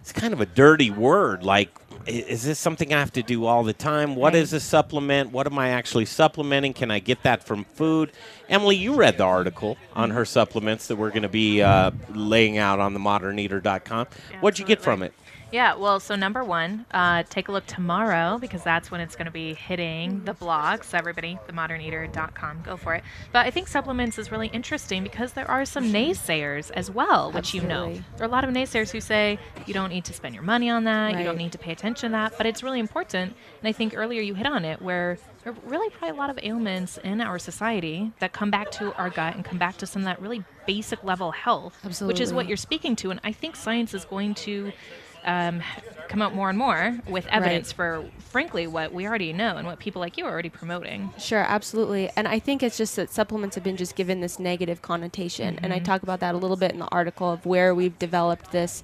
it's kind of a dirty word. Like, is this something I have to do all the time? What is a supplement? What am I actually supplementing? Can I get that from food? Emily, you read the article on her supplements that we're going to be uh, laying out on the moderneater.com. What'd you get from it? Yeah, well, so number one, uh, take a look tomorrow because that's when it's going to be hitting the blog. So, everybody, themoderneater.com, go for it. But I think supplements is really interesting because there are some naysayers as well, which you know. There are a lot of naysayers who say you don't need to spend your money on that, you don't need to pay attention to that, but it's really important. And I think earlier you hit on it where there are really probably a lot of ailments in our society that come back to our gut and come back to some of that really basic level health, which is what you're speaking to. And I think science is going to um, come out more and more with evidence for, frankly, what we already know and what people like you are already promoting. Sure, absolutely. And I think it's just that supplements have been just given this negative connotation. And I Mhm. talk about that a little bit in the article of where we've developed this,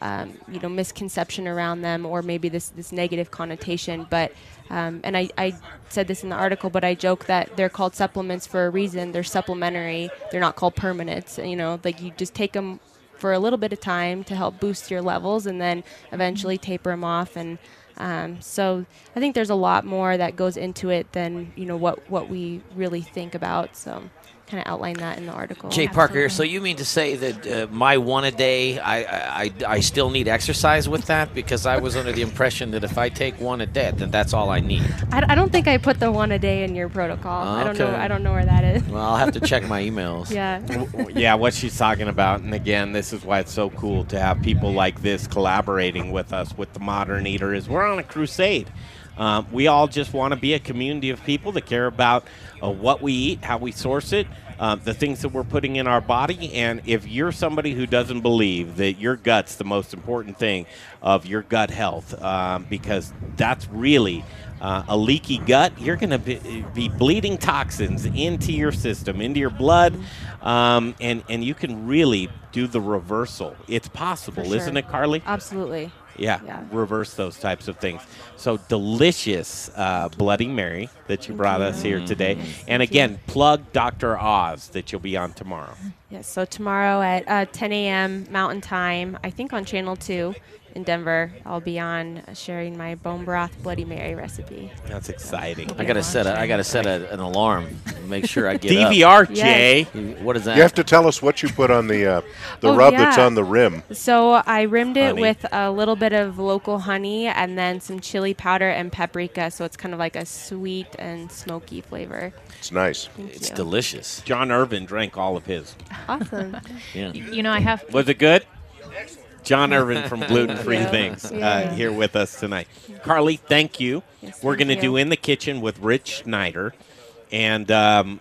um, you know, misconception around them or maybe this, this negative connotation. But, um, and I, I said this in the article, but I joke that they're called supplements for a reason. They're supplementary, they're not called permanents. You know, like you just take them for a little bit of time to help boost your levels and then eventually taper them off and um, so I think there's a lot more that goes into it than you know what what we really think about. So kind of outline that in the article. Jay Parker, so you mean to say that uh, my one a day, I, I I still need exercise with that because I was under the impression that if I take one a day, then that's all I need. I, I don't think I put the one a day in your protocol. I don't know. I don't know where that is. Well, I'll have to check my emails. Yeah. yeah, what she's talking about. And again, this is why it's so cool to have people like this collaborating with us with the Modern Eater. Is we're on a crusade. Um, we all just want to be a community of people that care about uh, what we eat, how we source it, uh, the things that we're putting in our body. And if you're somebody who doesn't believe that your gut's the most important thing of your gut health, um, because that's really uh, a leaky gut, you're going to be, be bleeding toxins into your system, into your blood, um, and and you can really do the reversal. It's possible, For isn't it, Carly? Absolutely. Yeah, Yeah. reverse those types of things. So delicious uh, Bloody Mary that you brought us here today. And again, plug Dr. Oz that you'll be on tomorrow. Yes. So tomorrow at uh, 10 a.m. Mountain Time, I think on Channel 2 in Denver, I'll be on uh, sharing my bone broth Bloody Mary recipe. That's exciting. I gotta set a, I gotta set a, an alarm. Make sure I get up. DVR, Yes. What is that? You have to tell us what you put on the uh, the Oh, rub that's on the rim. So I rimmed it Honey. with a little bit of local honey and then some chili powder and paprika. So it's kind of like a sweet and smoky flavor. It's nice. It's you. delicious. John Irvin drank all of his. Awesome. Yeah. You know, I have. Was it good? John Irvin from Gluten Free Yeah. Things uh, Yeah. here with us tonight. Carly, thank you. Yes, We're going to do. In the Kitchen with Rich Schneider. And um,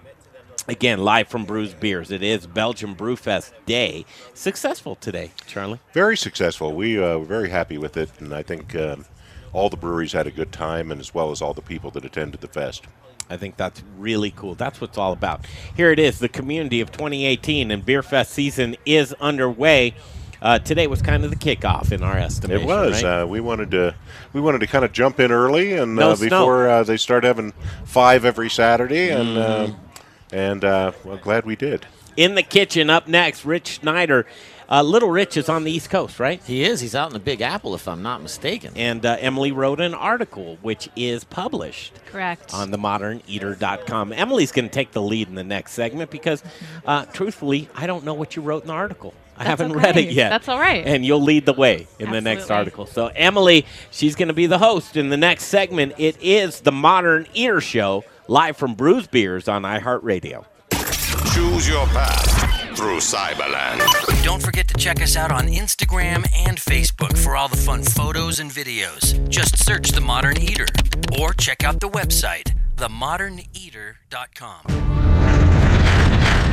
again, live from Bruz Beers. It is Belgium Brewfest Day. Successful today, Charlie. Very successful. We uh, were very happy with it, and I think um, all the breweries had a good time, and as well as all the people that attended the fest. I think that's really cool. That's what it's all about. Here it is, the community of 2018, and Beer Fest season is underway. Uh, today was kind of the kickoff in our estimation. It was. right? Uh, we wanted to we wanted to kind of jump in early, and No uh, before uh, they start having five every Saturday, and uh, Mhm. and uh, well, glad we did. in the kitchen. Up next, Rich Schneider. Uh, Little Rich is on the East Coast, right? He is. He's out in the Big Apple, if I'm not mistaken. And uh, Emily wrote an article which is published Correct. on themoderneater.com. Emily's going to take the lead in the next segment because, uh, truthfully, I don't know what you wrote in the article. I That's haven't read it yet. That's all right. And you'll lead the way in the next article. So, Emily, she's going to be the host in the next segment. It is the Modern Eater Show, live from Bruz Beers on iHeartRadio. Choose your path through Cyberland. Don't forget to check us out on Instagram and Facebook for all the fun photos and videos. Just search The Modern Eater or check out the website, themoderneater.com.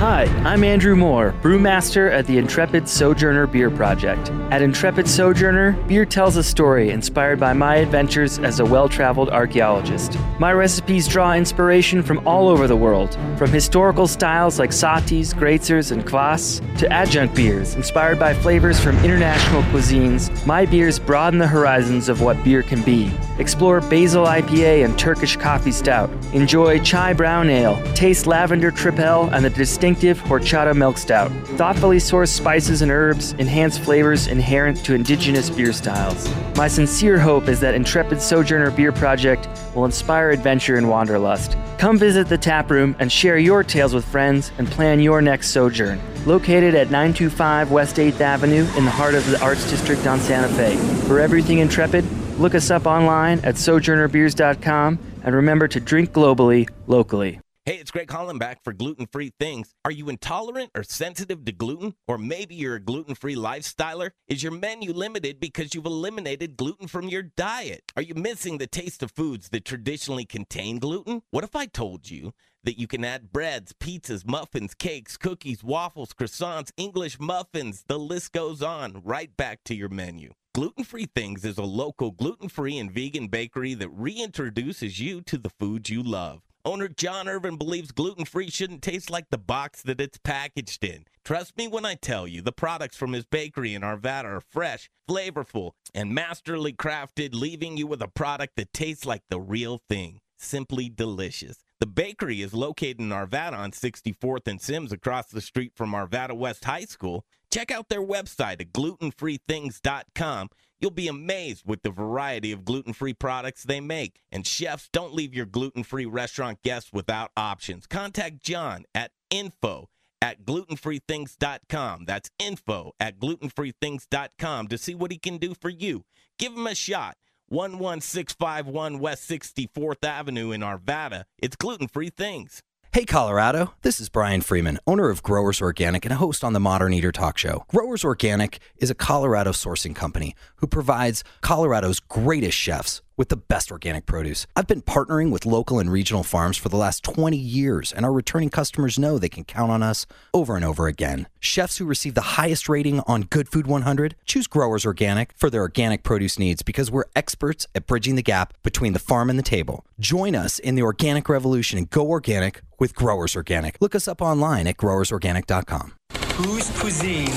Hi, I'm Andrew Moore, brewmaster at the Intrepid Sojourner Beer Project. At Intrepid Sojourner, beer tells a story inspired by my adventures as a well traveled archaeologist. My recipes draw inspiration from all over the world, from historical styles like sahtis, gratzers, and kvass, to adjunct beers inspired by flavors from international cuisines. My beers broaden the horizons of what beer can be. Explore basil IPA and Turkish coffee stout. Enjoy chai brown ale. Taste lavender tripel and the distinctive horchata milk stout. Thoughtfully sourced spices and herbs enhance flavors inherent to indigenous beer styles. My sincere hope is that Intrepid Sojourner Beer Project will inspire adventure and wanderlust. Come visit the tap room and share your tales with friends and plan your next sojourn. Located at 925 West 8th Avenue in the heart of the Arts District on Santa Fe. For everything Intrepid, look us up online at sojournerbeers.com and remember to drink globally, locally. Hey, it's Greg Hollenbach for Gluten Free Things. Are you intolerant or sensitive to gluten? Or maybe you're a gluten free lifestyler? Is your menu limited because you've eliminated gluten from your diet? Are you missing the taste of foods that traditionally contain gluten? What if I told you that you can add breads, pizzas, muffins, cakes, cookies, waffles, croissants, English muffins, the list goes on, right back to your menu? Gluten Free Things is a local gluten free and vegan bakery that reintroduces you to the foods you love. Owner John Irvin believes gluten free shouldn't taste like the box that it's packaged in. Trust me when I tell you, the products from his bakery in Arvada are fresh, flavorful, and masterly crafted, leaving you with a product that tastes like the real thing. Simply delicious. The bakery is located in Arvada on 64th and Sims across the street from Arvada West High School. Check out their website at glutenfreethings.com. You'll be amazed with the variety of gluten free products they make. And chefs, don't leave your gluten free restaurant guests without options. Contact John at info at glutenfreethings.com. That's info at glutenfreethings.com to see what he can do for you. Give him a shot. 11651 West 64th Avenue in Arvada. It's gluten free things. Hey, Colorado. This is Brian Freeman, owner of Growers Organic and a host on the Modern Eater Talk Show. Growers Organic is a Colorado sourcing company who provides Colorado's greatest chefs with the best organic produce. I've been partnering with local and regional farms for the last 20 years, and our returning customers know they can count on us over and over again. Chefs who receive the highest rating on Good Food 100 choose Growers Organic for their organic produce needs because we're experts at bridging the gap between the farm and the table. Join us in the organic revolution and go organic with Growers Organic. Look us up online at growersorganic.com. whose cuisine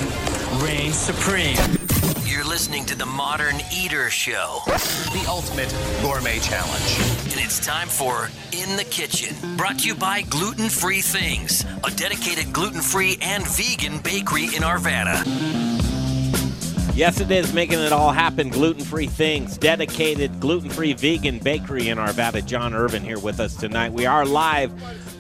reigns supreme. You're listening to the Modern Eater Show, The ultimate gourmet challenge. and it's time for In the Kitchen. Brought to you by Gluten Free Things, a dedicated gluten free and vegan bakery in Arvada. Yes, it is making it all happen. Gluten free things, dedicated gluten free vegan bakery in Arvada. John Irvin here with us tonight. We are live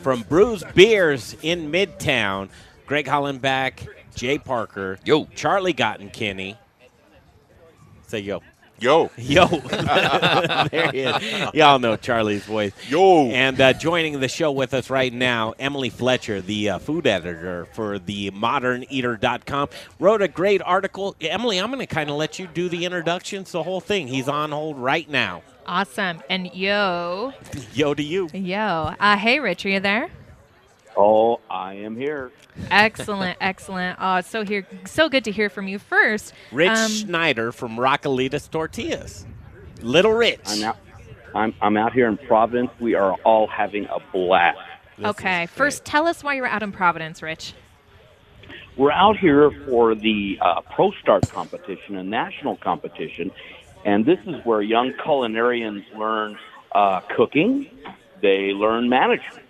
from Bruz Beers in Midtown. Greg Hollenbach, Jay Parker, yo, Charlie Gottenkieny. Say yo. Yo. Yo. there he is. Y'all know Charlie's voice. Yo. And uh, joining the show with us right now, Emily Fletcher, the uh, food editor for the moderneater.com, wrote a great article. Emily, I'm going to kind of let you do the introductions, the whole thing. He's on hold right now. Awesome. And yo, Yo to you. yo. Uh, hey, Rich, are you there? Oh, I am here. Excellent, excellent. Oh, it's so here, so good to hear from you first. Rich Um, Schneider from Raquelitas Tortillas. Little Rich. I'm out. I'm, I'm out here in Providence. We are all having a blast. okay, first, tell us why you're out in Providence, Rich. We're out here for the uh, ProStart competition, a national competition, and this is where young culinarians learn uh, cooking. They learn management,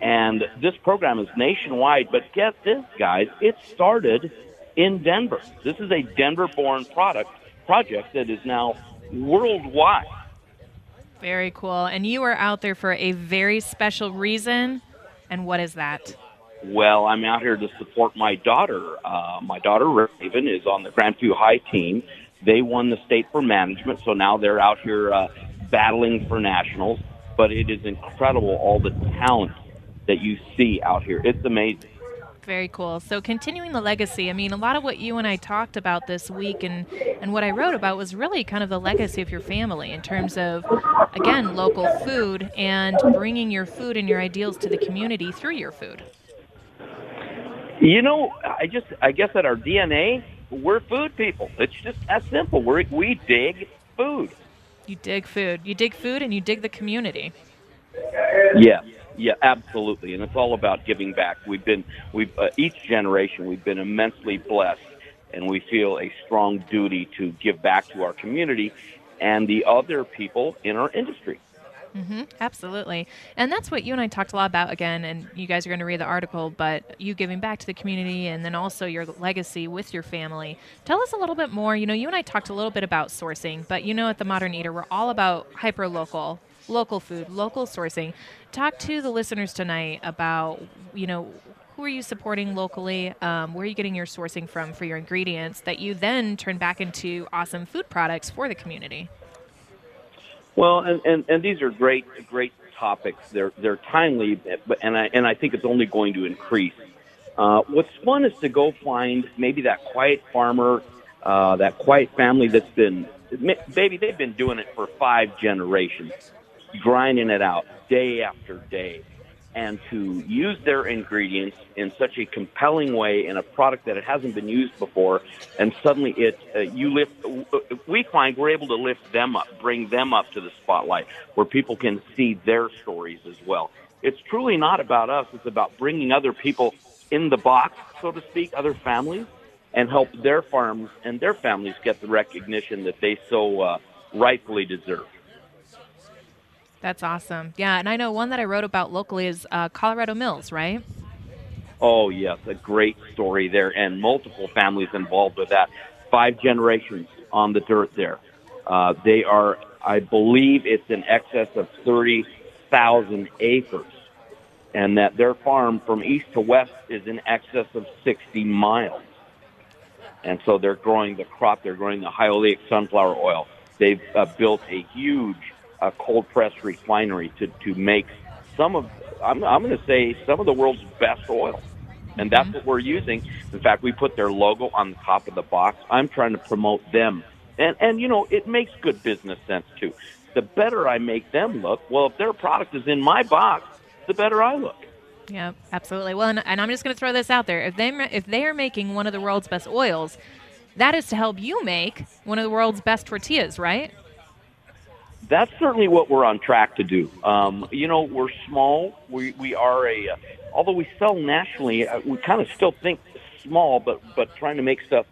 and this program is nationwide. But get this, guys! It started in Denver. This is a Denver-born product project that is now worldwide. Very cool. And you are out there for a very special reason. And what is that? Well, I'm out here to support my daughter. Uh, my daughter Raven is on the Grandview High team. They won the state for management, so now they're out here uh, battling for nationals. But it is incredible all the talent that you see out here. It's amazing. Very cool. So continuing the legacy, I mean, a lot of what you and I talked about this week and, and what I wrote about was really kind of the legacy of your family in terms of, again, local food and bringing your food and your ideals to the community through your food. You know, I just I guess at our DNA, we're food people. It's just that simple. We we dig food. You dig food. You dig food and you dig the community. Yeah, yeah, absolutely, and it's all about giving back. We've been, we've uh, each generation, we've been immensely blessed, and we feel a strong duty to give back to our community and the other people in our industry. hmm absolutely. And that's what you and I talked a lot about again, and you guys are going to read the article, but you giving back to the community and then also your legacy with your family. Tell us a little bit more. You know, you and I talked a little bit about sourcing, but you know, at the Modern Eater, we're all about hyper local, local food, local sourcing. Talk to the listeners tonight about, you know, who are you supporting locally? Um, where are you getting your sourcing from for your ingredients that you then turn back into awesome food products for the community? Well, and, and, and these are great great topics. They're they're timely, and I and I think it's only going to increase. Uh, what's fun is to go find maybe that quiet farmer, uh, that quiet family that's been, baby, they've been doing it for five generations, grinding it out day after day, and to use their ingredients in such a compelling way in a product that it hasn't been used before, and suddenly it uh, you lift. We find we're able to lift them up, bring them up to the spotlight, where people can see their stories as well. It's truly not about us; it's about bringing other people in the box, so to speak, other families, and help their farms and their families get the recognition that they so uh, rightfully deserve. That's awesome. Yeah, and I know one that I wrote about locally is uh, Colorado Mills, right? Oh, yes, a great story there, and multiple families involved with that. Five generations on the dirt there. Uh, they are, I believe, it's in excess of 30,000 acres, and that their farm from east to west is in excess of 60 miles. And so they're growing the crop, they're growing the oleic sunflower oil. They've uh, built a huge uh, cold press refinery to, to make some of, I'm, I'm going to say, some of the world's best oil. And that's what we're using. In fact, we put their logo on the top of the box. I'm trying to promote them. And, and you know, it makes good business sense, too. The better I make them look, well, if their product is in my box, the better I look. Yeah, absolutely. Well, and, and I'm just going to throw this out there: if they if they are making one of the world's best oils, that is to help you make one of the world's best tortillas, right? That's certainly what we're on track to do. Um, you know, we're small. We we are a, uh, although we sell nationally, uh, we kind of still think small, but but trying to make stuff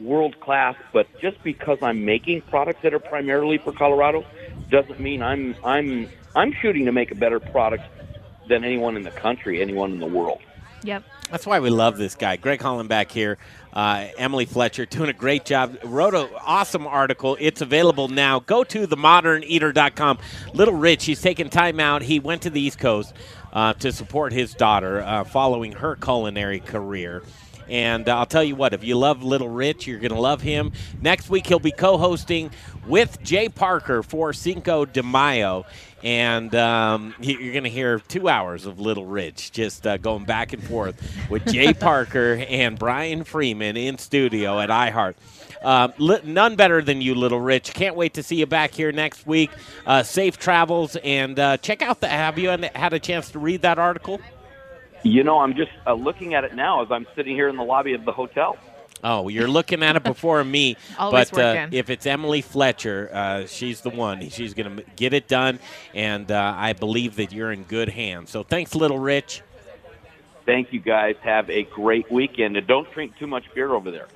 world class. But just because I'm making products that are primarily for Colorado, doesn't mean I'm I'm I'm shooting to make a better product than anyone in the country, anyone in the world. Yep. That's why we love this guy, Greg Hollenbach here. Uh, Emily Fletcher doing a great job. Wrote an awesome article. It's available now. Go to themoderneater.com. Little Rich, he's taking time out. He went to the East Coast uh, to support his daughter uh, following her culinary career. And I'll tell you what, if you love Little Rich, you're going to love him. Next week, he'll be co hosting with Jay Parker for Cinco de Mayo. And um, you're going to hear two hours of Little Rich just uh, going back and forth with Jay Parker and Brian Freeman in studio at iHeart. Um, li- none better than you, Little Rich. Can't wait to see you back here next week. Uh, safe travels and uh, check out the. Have you had a chance to read that article? You know, I'm just uh, looking at it now as I'm sitting here in the lobby of the hotel. Oh, you're looking at it before me. Always but uh, if it's Emily Fletcher, uh, she's the one. She's going to get it done, and uh, I believe that you're in good hands. So thanks, Little Rich. Thank you guys. Have a great weekend, and don't drink too much beer over there.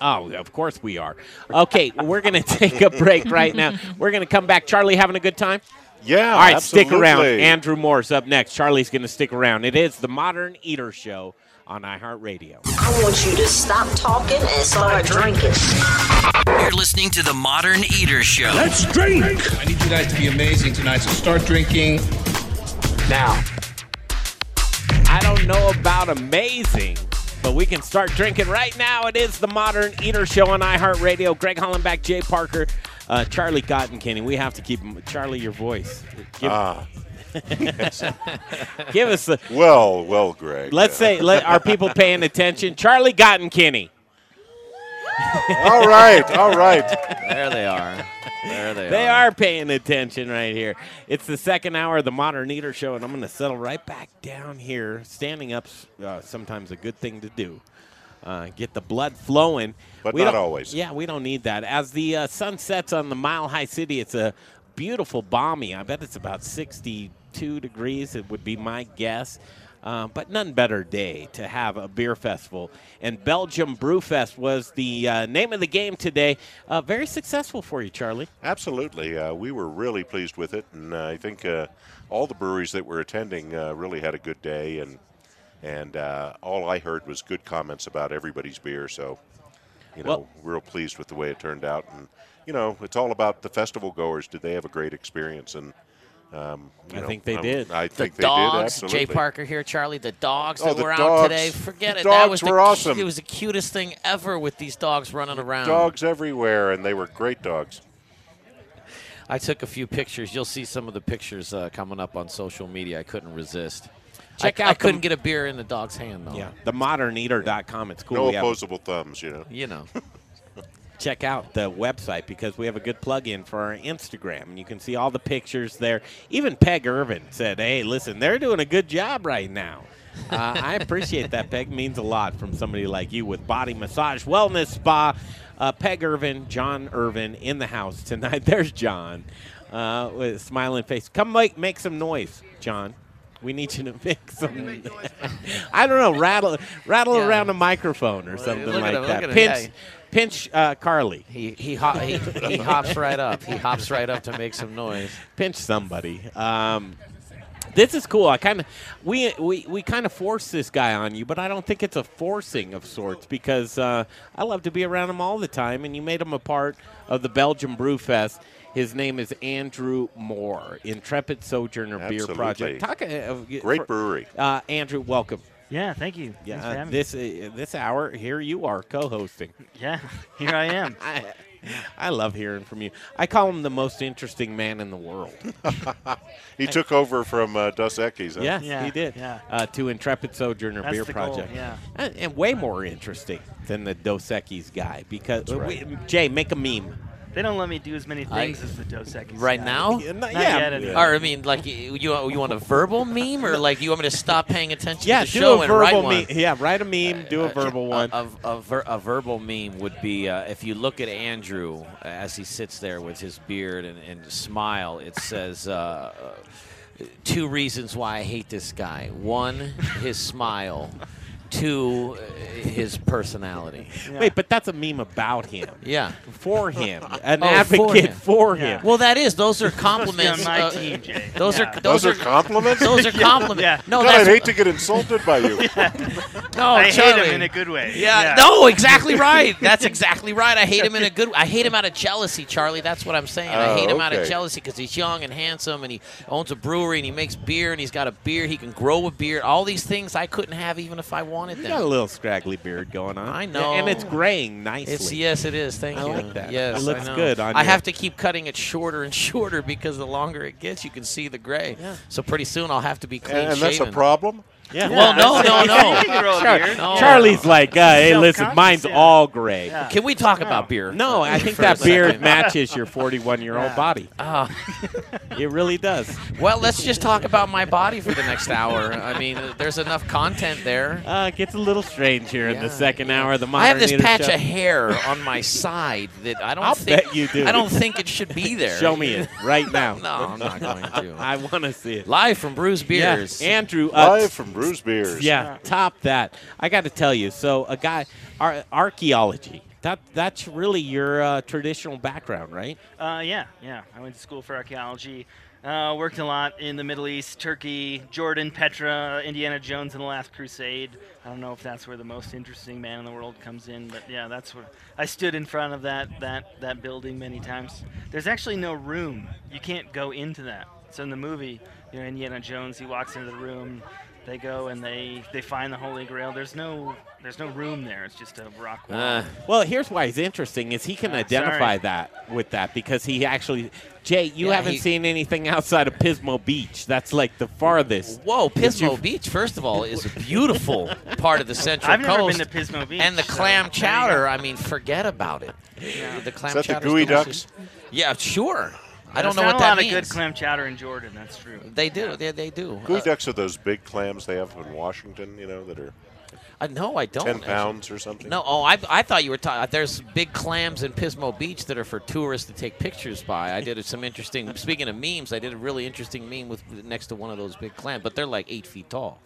Oh, of course we are. Okay, we're going to take a break right now. We're going to come back. Charlie, having a good time? Yeah, All right, stick around. Andrew Moore's up next. Charlie's going to stick around. It is the Modern Eater Show on iHeartRadio. I want you to stop talking and start drinking. You're listening to the Modern Eater Show. Let's drink! I need you guys to be amazing tonight, so start drinking now. I don't know about amazing, but we can start drinking right now. It is the Modern Eater Show on iHeartRadio. Greg Hollenbach, Jay Parker, uh, Charlie Gottenkieny. We have to keep him. Charlie, your voice. Give, Ah. give us the. Well, well, Greg. Let's say, let, are people paying attention? Charlie Gottenkieny. all right, all right. There they are. There they, They are. are paying attention right here. It's the second hour of the Modern Eater Show, and I'm going to settle right back down here. Standing up's uh, sometimes a good thing to do. Uh, get the blood flowing. But We not don't- always. Yeah, we don't need that. As the uh, sun sets on the Mile High City, it's a beautiful balmy. I bet it's about 62 degrees. It would be my guess. Uh, but none better day to have a beer festival. And Belgium Brewfest was the uh, name of the game today. Uh, very successful for you, Charlie. Absolutely. Uh, we were really pleased with it, and uh, I think uh, all the breweries that were attending uh, really had a good day, and and uh, all I heard was good comments about everybody's beer. So, you know, Well- real pleased with the way it turned out, and you know, it's all about the festival goers. Did they have a great experience? And um, you I know, think they I- did. I The think they dogs, did. Absolutely. Jay Parker here, Charlie. The dogs Oh, that the were out today, forget The it. That was the were cu- awesome. It was the cutest thing ever with these dogs running around. Dogs everywhere, and they were great dogs. I took a few pictures. You'll see some of the pictures uh, coming up on social media. I couldn't resist. Check I, out I couldn't the- get a beer in the dog's hand though. Yeah, themoderneater.com. It's cool. No We have- opposable thumbs, you know. You know. check out the website because we have a good plug-in for our Instagram, and you can see all the pictures there. Even Peg Irvin said, "Hey, listen, they're doing a good job right now." Uh, I appreciate that. Peg means a lot from somebody like you with Body Massage Wellness Spa. Uh, Peg Irvin, John Irvin in the house tonight. There's John uh, with a smiling face. Come make make some noise, John. We need you to make some. I don't know, rattle rattle Yeah. around a microphone or something look at like him, look that. at him, Pinch, yeah. Pinch uh, Carly. He he, hop, he he hops right up. He hops right up to make some noise. Pinch somebody. Um, this is cool. I kind of we we, we kind of force this guy on you, but I don't think it's a forcing of sorts because uh, I love to be around him all the time, and you made him a part of the Belgium Brew Fest. His name is Andrew Moore, Intrepid Sojourner Beer Project. Talk, uh, Great for- brewery. Uh, Andrew, welcome. Yeah, thank you. Yeah, uh, this uh, this hour here you are co-hosting. Yeah, here I am. I, I love hearing from you. I call him the most interesting man in the world. He took over from uh, Dos Equis. Huh? Yes, Yeah, he did. yeah. Uh, to Intrepid Sojourner That's Beer the goal, Project. yeah. And, and way more interesting than the Dos Equis guy because That's right. we- Jay, make a meme. They don't let me do as many I- things as the Dos Equis. Right guy. now? Yeah, Not yeah. yet, anyway. Or I mean, like you you you want a verbal meme, or like you want me to stop paying attention Yeah, to the do show a and write verbal one? meme. Yeah, write a meme, do a Uh, verbal one. A, a, a, ver- a verbal meme would be uh, if you look at Andrew uh, as he sits there with his beard and, and smile. It says uh, uh, two reasons why I hate this guy. One, his smile. To uh, his personality. Wait, but that's a meme about him. Yeah. For him. An Oh, advocate for him. him. Well, that is. Those are compliments. on uh, team, Those Yeah. are Those are compliments? Those are compliments. Yeah. No, God, I'd hate to get insulted by you. No, I hate Charlie. him in a good way. Yeah, Yeah. no, exactly right. That's exactly right. I hate him in a good. I hate him out of jealousy, Charlie. That's what I'm saying. I Oh, hate him out of jealousy because he's young and handsome, and he owns a brewery, and he makes beer, and he's got a beer. He can grow a beer. All these things I couldn't have even if I wanted You them. got a little scraggly beard going on. I know, and it's graying nicely. It's yes, it is. Thank I you. I like that. Yes, It looks I good on I have to keep cutting it shorter and shorter because the longer it gets, you can see the gray. Yeah. So pretty soon I'll have to be clean And, and that's a problem? Yeah. Well, no, no, no. Char- No. Charlie's like, uh, hey, listen, mine's all gray. Can we talk about beer? No, I think For a that beard second? matches your 41 year old body. Ah. it really does. Well, let's just talk about my body for the next hour. I mean, uh, there's enough content there. Uh, it gets a little strange here in the Yeah, second hour of the I modern have this Eater patch Show. of hair on my side that I don't I'll think bet you do. I don't think it should be there. Show me it right now. no, I'm not going to. I want to see it. Live from Bruz Beers. Yeah, Andrew. Uh, Live from Bruz Beers. Yeah, top that. I got to tell you. So, a guy, ar- archaeology. That that's really your uh, traditional background, right? Uh, yeah, yeah. I went to school for archaeology. Uh, worked a lot in the Middle East, Turkey, Jordan, Petra, Indiana Jones, and the Last Crusade. I don't know if that's where the most interesting man in the world comes in, but yeah, that's where I stood in front of that that that building many times. There's actually no room. You can't go into that. So in the movie, you know, Indiana Jones, he walks into the room. They go and they they find the Holy Grail. There's no there's no room there. It's just a rock wall. Uh, Well, here's why he's interesting is he can Ah, identify sorry. that with that because he actually Jay, you Yeah, haven't he- seen anything outside of Pismo Beach. That's like the farthest. Whoa, Pismo Beach, first of all, is a beautiful part of the Central I've never Coast. been to Pismo Beach, And the so clam chowder. I mean, forget about it. The clam Is that the gooey delicious. ducks? Yeah, sure. I don't There's know not what a lot means. of good clam chowder in Jordan. That's true. They do. They, they do. Gooey Uh, ducks are those big clams they have in Washington, you know, that are uh, no, I don't. 10 pounds or something. No, oh, I, I thought you were talking. There's big clams in Pismo Beach that are for tourists to take pictures by. I did some interesting. Speaking of memes, I did a really interesting meme with next to one of those big clams, but they're like eight feet tall.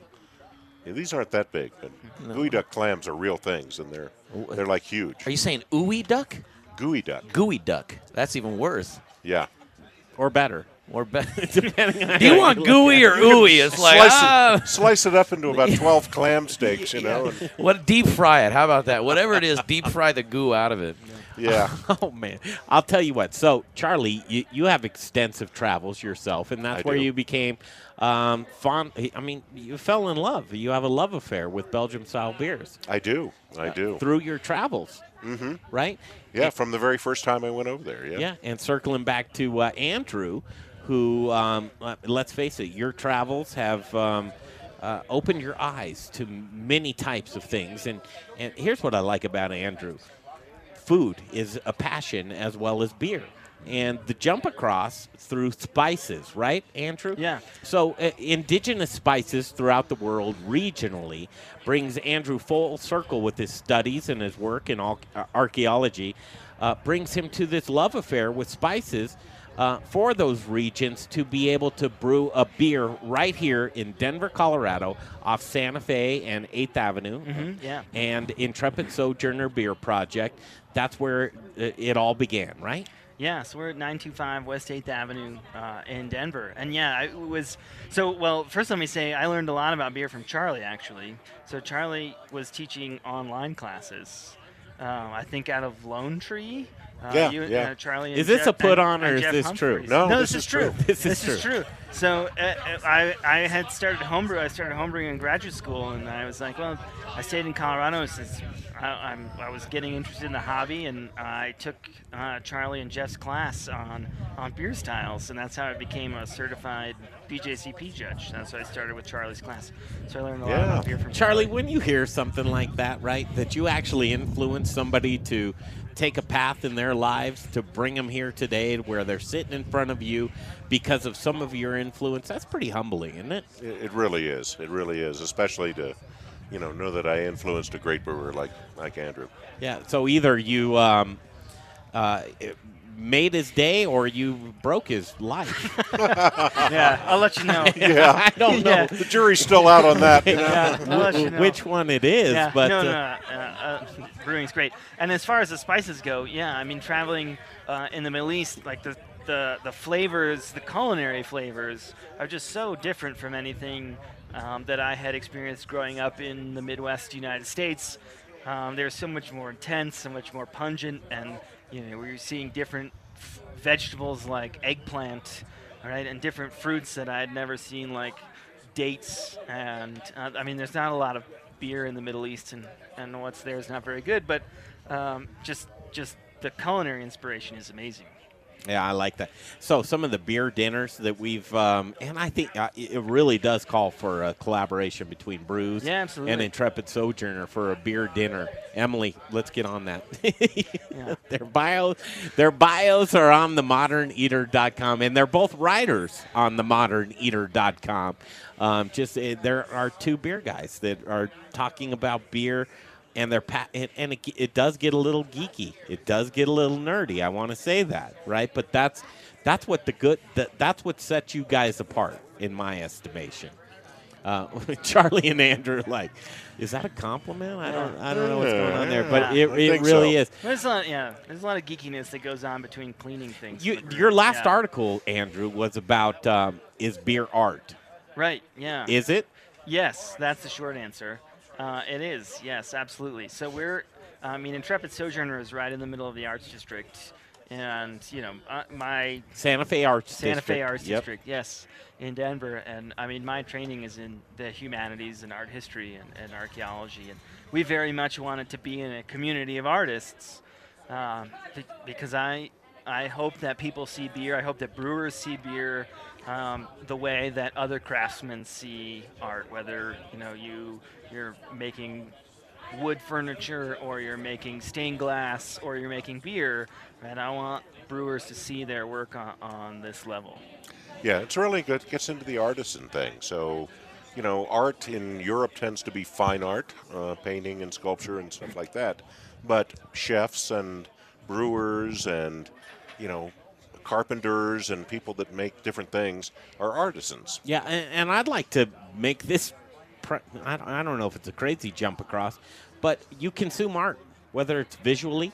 Yeah, these aren't that big, but geoduck clams are real things, and they're they're like huge. Are you saying ooey duck? Geoduck. Gooey duck. That's even worse. Yeah. Or better. Or better. Depending on Do you want look gooey at or it. ooey? It's like slice, ah. it, slice it up into about 12 clam steaks, you know. And, What deep fry it? How about that? Whatever it is, deep fry the goo out of it. yeah. Oh man, I'll tell you what. So Charlie, you, you have extensive travels yourself, and that's I where do. you became um, fond. I mean, you fell in love. You have a love affair with Belgium-style beers I do. I do. through your travels, Mm-hmm. right? Yeah, from the very first time I went over there. Yeah. Yeah, and circling back to uh, Andrew, who, um, uh, let's face it, your travels have um, uh, opened your eyes to many types of things. And, and here's what I like about Andrew food is a passion as well as beer. And the jump across through spices, right, Andrew? Yeah. So, uh, indigenous spices throughout the world regionally brings Andrew full circle with his studies and his work in al- uh, archaeology, uh, brings him to this love affair with spices uh, for those regions to be able to brew a beer right here in Denver, Colorado, off Santa Fe and 8th Avenue. Mhm, yeah. And Intrepid Sojourner Beer Project. That's where it, it all began, right? Yeah, so we're at 925 West 8th Avenue uh, in Denver. And yeah, I was so well, first let me say I learned a lot about beer from Charlie actually. So Charlie was teaching online classes. Um, I think out of Lone Tree. Uh, Yeah, you, yeah. Uh, Charlie. And Is this Jeff- a put and- on or and is Jeff this true? Humphreys. No, this, this is is true. true. This is true. So uh, uh, I I had started homebrew. I started homebrewing in graduate school, and I was like, well, I stayed in Colorado since I, I'm I was getting interested in the hobby, and I took uh, Charlie and Jeff's class on on beer styles, and that's how I became a certified BJCP judge. That's why I started with Charlie's class. So I learned a lot about beer from Charlie, when you hear something like that, right, that you actually influence somebody to take a path in their lives to bring them here today where they're sitting in front of you because of some of your influence, that's pretty humbling, isn't it? It, it really is. It really is, especially to, you know, know that I influenced a great brewer like like Andrew. Yeah. So either you um, uh, it made his day or you broke his life. yeah, I'll let you know. Yeah. I don't know. Yeah. The jury's still out on that. Yeah, I'll let you know. Which one it is, Yeah, but no, uh, no, uh, uh, brewing's great. And as far as the spices go, yeah, I mean traveling uh, in the Middle East, like the, the the flavors, the culinary flavors are just so different from anything um, that I had experienced growing up in the Midwest United States. Um, they're so much more intense, so much more pungent, and you know we were seeing different vegetables like eggplant, all right, and different fruits that I had never seen like dates. And uh, I mean there's not a lot of beer in the Middle East and, and what's there is not very good but um, just just the culinary inspiration is amazing Yeah, I like that. So some of the beer dinners that we've, um, and I think uh, it really does call for a collaboration between Bruz Yeah, absolutely. and Intrepid Sojourner for a beer dinner. Emily, let's get on that. their bios, their bios are on the themoderneater.com, and they're both writers on the themoderneater.com. Um, just uh, there are two beer guys that are talking about beer and they're pa- and, and it, it does get a little geeky. It does get a little nerdy. I want to say that, right? But that's that's what the good that, that's what sets you guys apart, in my estimation. Uh, Charlie and Andrew, like, is that a compliment? I don't I don't know what's going on there, but it, it really so. is. There's a lot, yeah. There's a lot of geekiness that goes on between cleaning things. You, your last Yeah. article, Andrew, was about um, is beer art. Right. Yeah. Is it? Yes, that's the short answer. Uh, it is. Yes, absolutely. So we're, I mean, Intrepid Sojourner is right in the middle of the Arts District, and you know, uh, my Santa Fe Arts Santa Fe District, Arts yep. District, yes, in Denver. And I mean, my training is in the humanities and art history and, and archaeology, and we very much wanted to be in a community of artists um, because I I hope that people see beer. I hope that brewers see beer um, the way that other craftsmen see art. Whether you know you you're making wood furniture or you're making stained glass or you're making beer, and I want brewers to see their work on, on this level. Yeah, it's really good. It Gets into the artisan thing. So, you know, art in Europe tends to be fine art, uh, painting and sculpture and stuff like that. But chefs and brewers and, you know, carpenters and people that make different things are artisans. Yeah, and, and I'd like to make this. Pre- I, don't, I don't know if it's a crazy jump across, but you consume art, whether it's visually,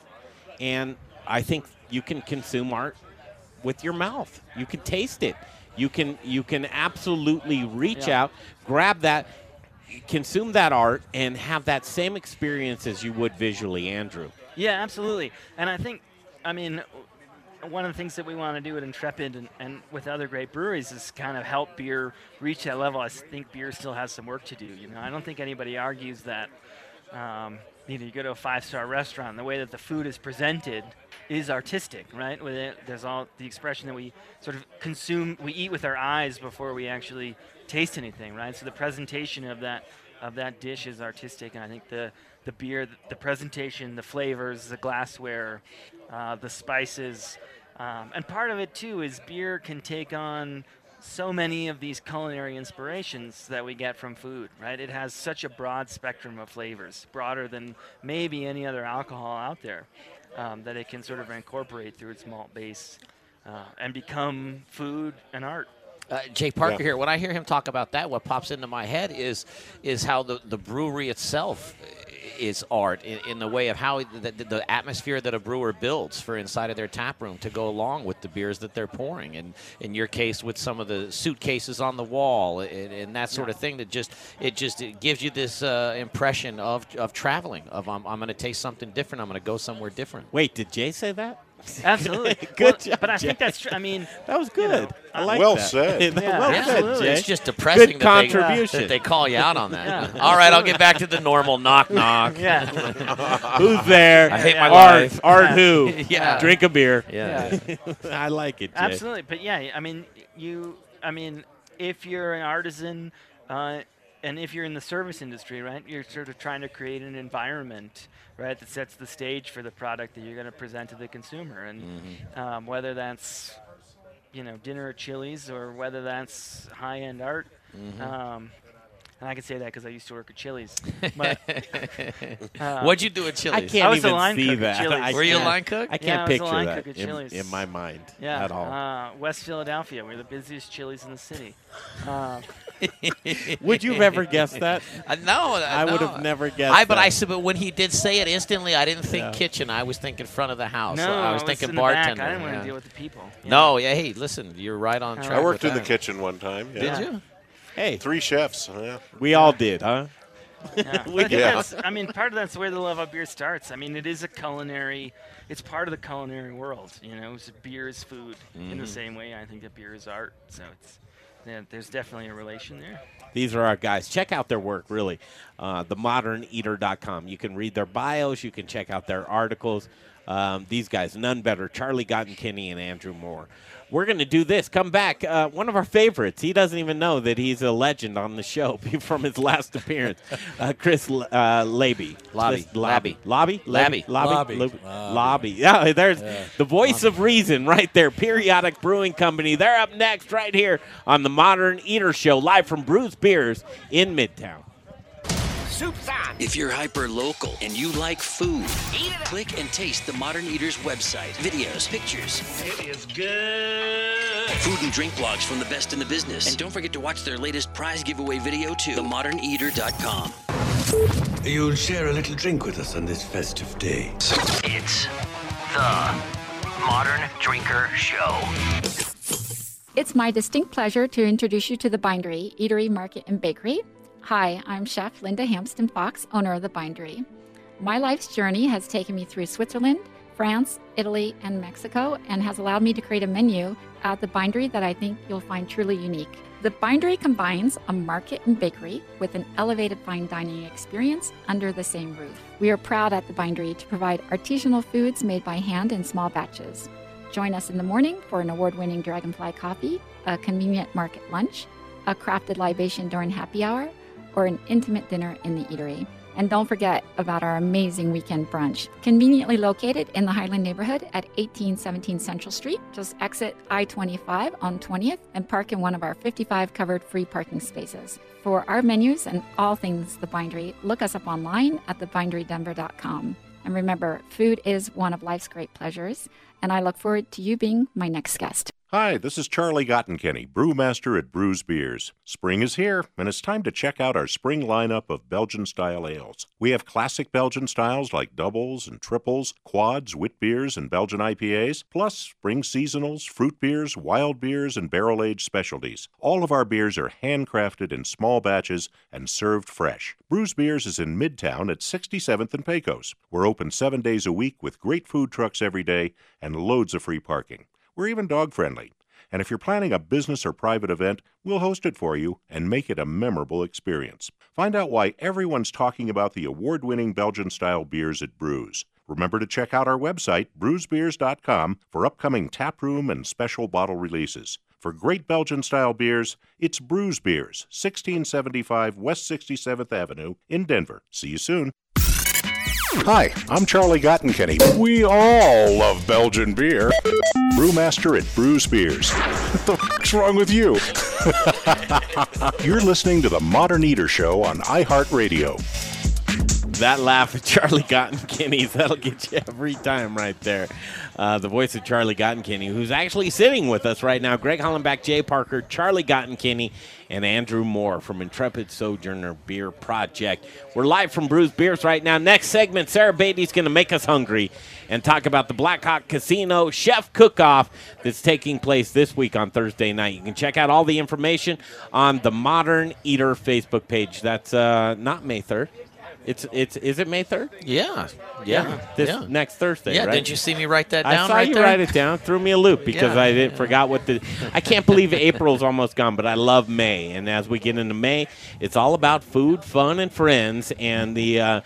and I think you can consume art with your mouth. You can taste it. You can you can absolutely reach Yeah. out, grab that, consume that art, and have that same experience as you would visually, Andrew. Yeah, absolutely. And I think, I mean, one of the things that we want to do at Intrepid and, and with other great breweries is kind of help beer reach that level. I think beer still has some work to do. You know, I don't think anybody argues that. Um, you know, you go to a five-star restaurant, the way that the food is presented is artistic, right? With it, there's all the expression that we sort of consume, we eat with our eyes before we actually taste anything, right? So the presentation of that of that dish is artistic, and I think the the beer, the presentation, the flavors, the glassware, uh, the spices, um, and part of it too is beer can take on so many of these culinary inspirations that we get from food, right? It has such a broad spectrum of flavors, broader than maybe any other alcohol out there, um, that it can sort of incorporate through its malt base uh, and become food and art. Uh, Jay Parker Yeah. here. When I hear him talk about that, what pops into my head is is how the, the brewery itself is art in, in the way of how the, the, the atmosphere that a brewer builds for inside of their tap room to go along with the beers that they're pouring. And in your case, with some of the suitcases on the wall and, and that sort of thing, that just it just it gives you this uh, impression of, of traveling. Of I'm, I'm going to taste something different. I'm going to go somewhere different. Wait, did Jay say that? Absolutely. Good Well, job, But I think that's true. I mean, that was you know, good. I like Well that. said. well Yeah, said, absolutely. Jay. It's just depressing Good that, they, contribution. that they call you out on that. Yeah. All right, I'll get back to the normal knock knock. Yeah. Who's there? I hate my Art. life. Art Yeah. who? Yeah. Drink a beer. Yeah. I like it, Jay. Absolutely, but yeah, I mean, you, I mean, if you're an artisan, uh, and if you're in the service industry, right, you're sort of trying to create an environment, right, that sets the stage for the product that you're going to present to the consumer, and um, whether that's, you know, dinner at Chili's or whether that's high-end art. Mhm. Um, And I can say that because I used to work at Chili's. But, uh, What'd you do at Chili's? I can't I was even a line see cook at that. Chili's. Were you a can't- line cook? I can't I was a picture line that cook at in, in my mind Yeah, at all. Uh, West Philadelphia. We're the busiest Chili's in the city. Uh, Would you have ever guessed that? Uh, no, I would no. have never guessed. I but I said, but when he did say it instantly, I didn't think Yeah. kitchen. I was thinking front of the house. no, I was it's thinking in bartender. I didn't want yeah. to deal with the people. No, yeah. Hey, listen, you're right on track. I worked with in the kitchen one time. Yeah. Did you? Hey, Three chefs. Yeah. we all did, huh? Yeah. We I, Yeah. I mean, part of that's where the love of beer starts. I mean, it is a culinary. It's part of the culinary world. You know, so beer is food in the Mhm. same way. I think that beer is art. So it's yeah, there's definitely a relation there. These are our guys. Check out their work, really. Uh, themoderneater.com. You can read their bios. You can check out their articles. Um, these guys, none better. Charlie Gottenkieny and Andrew Moore. We're going to do this. Come back. Uh, one of our favorites. He doesn't even know that he's a legend on the show from his last appearance. Uh, Chris uh, Laby. Lobby. Chris Lobby. Lobby? Labby. Lobby? Lobby. Lobby. Lobby. Lobby. Yeah, there's Yeah. the voice of reason right there. Periodic Brewing Company. They're up next right here on the Modern Eater Show, live from Bruz Beers in Midtown. Soup's on. If you're hyper local and you like food, click and taste the Modern Eaters website. Videos, pictures. It is good. Food and drink blogs from the best in the business. And don't forget to watch their latest prize giveaway video too. TheModernEater.com. You'll share a little drink with us on this festive day. It's the Modern Drinker Show. It's my distinct pleasure to introduce you to the Bindery Eatery, Market, and Bakery. Hi, I'm Chef Linda Hampsten Fox, owner of the Bindery. My life's journey has taken me through Switzerland, France, Italy, and Mexico, and has allowed me to create a menu at the Bindery that I think you'll find truly unique. The Bindery combines a market and bakery with an elevated fine dining experience under the same roof. We are proud at the Bindery to provide artisanal foods made by hand in small batches. Join us in the morning for an award winning Dragonfly coffee, a convenient market lunch, a crafted libation during happy hour, or an intimate dinner in the eatery. And don't forget about our amazing weekend brunch. Conveniently located in the Highland neighborhood at 1817 Central Street. Just exit I 25 on 20th and park in one of our 55 covered free parking spaces. For our menus and all things The Bindery, look us up online at thebinderydenver.com. And remember, food is one of life's great pleasures, and I look forward to you being my next guest. Hi, this is Charlie Gottenkieny, brewmaster at Bruz Beers. Spring is here, and it's time to check out our spring lineup of Belgian style ales. We have classic Belgian styles like doubles and triples, quads, wit beers, and Belgian IPAs, plus spring seasonals, fruit beers, wild beers, and barrel aged specialties. All of our beers are handcrafted in small batches and served fresh. Bruz Beers is in Midtown at 67th and Pecos. We're open seven days a week with great food trucks every day and loads of free parking. We're even dog friendly. And if you're planning a business or private event, we'll host it for you and make it a memorable experience. Find out why everyone's talking about the award winning Belgian style beers at Bruz. Remember to check out our website, bruzbeers.com, for upcoming taproom and special bottle releases. For great Belgian style beers, it's Bruz Beers, 1675 West 67th Avenue in Denver. See you soon. Hi, I'm Charlie Gottenkieny. We all love Belgian beer. Brewmaster at Bruz Beers. What the fuck's wrong with you? You're listening to the Modern Eater Show on iHeartRadio. That laugh at Charlie Gottenkieny, that'll get you every time right there. Uh, the voice of Charlie Gottenkieny, who's actually sitting with us right now. Greg Hollenbach, Jay Parker, Charlie Gottenkieny, and Andrew Moore from Intrepid Sojourner Beer Project. We're live from Bruz Beers right now. Next segment, Sarah Beatty's going to make us hungry and talk about the Blackhawk Casino Chef Cook-Off that's taking place this week on Thursday night. You can check out all the information on the Modern Eater Facebook page. That's uh, not May 3rd. It's it's is it May third? Yeah, yeah, This yeah. next Thursday, Yeah, right? didn't you see me write that down? I saw right you there? write it down. Threw me a loop because Yeah, I didn't forgot what the. I can't believe April's almost gone, but I love May, and as we get into May, it's all about food, fun, and friends, and the uh,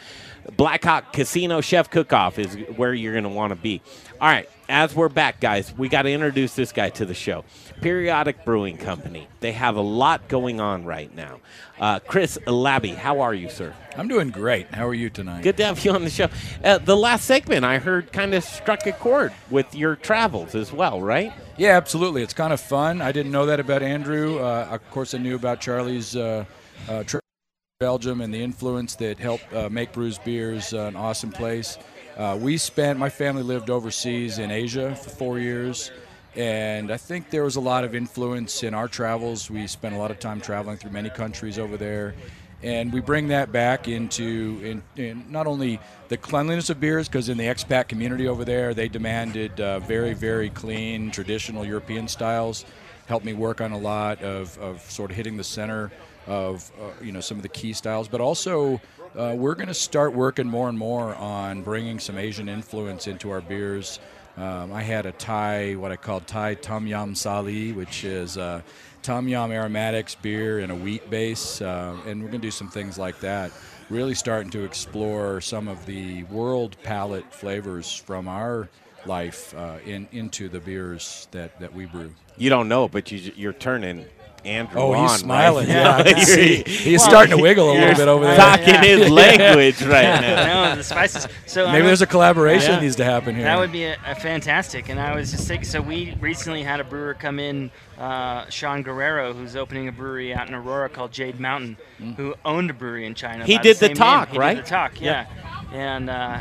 Blackhawk Casino Chef Cook-Off is where you're going to want to be. All right, as we're back, guys, we got to introduce this guy to the show. Periodic Brewing Company. They have a lot going on right now. Uh, Chris Labbe, how are you, sir? I'm doing great. How are you tonight? Good to have you on the show. Uh, the last segment I heard kind of struck a chord with your travels as well, right? Yeah, absolutely. It's kind of fun. I didn't know that about Andrew. Uh, of course, I knew about Charlie's uh, uh, trip to Belgium and the influence that helped uh, make Bruz Beers uh, an awesome place. Uh, we spent, my family lived overseas in Asia for four years, and I think there was a lot of influence in our travels. We spent a lot of time traveling through many countries over there. And we bring that back into in, in not only the cleanliness of beers, because in the expat community over there, they demanded uh, very, very clean, traditional European styles. Helped me work on a lot of, of sort of hitting the center of uh, you know some of the key styles, but also uh, we're going to start working more and more on bringing some Asian influence into our beers. Um, I had a Thai, what I called Thai Tom Yam Sali, which is uh, Tom Yam aromatics beer and a wheat base, uh, and we're going to do some things like that. Really starting to explore some of the world palate flavors from our life uh, in into the beers that, that we brew. You don't know, but you, you're turning Andrew Oh, on, he's right? smiling, yeah, I can see. He's starting to wiggle a little bit over there. Talking Yeah. his Yeah. language right now. no, the spices. So I Maybe there's a collaboration that needs to happen here. That would be a, a fantastic. And I was just thinking. So we recently had a brewer come in, uh, Sean Guerrero, who's opening a brewery out in Aurora called Jade Mountain, who owned a brewery in China. He did the same name. talk, He right? Did the talk, Yeah. yeah. And uh,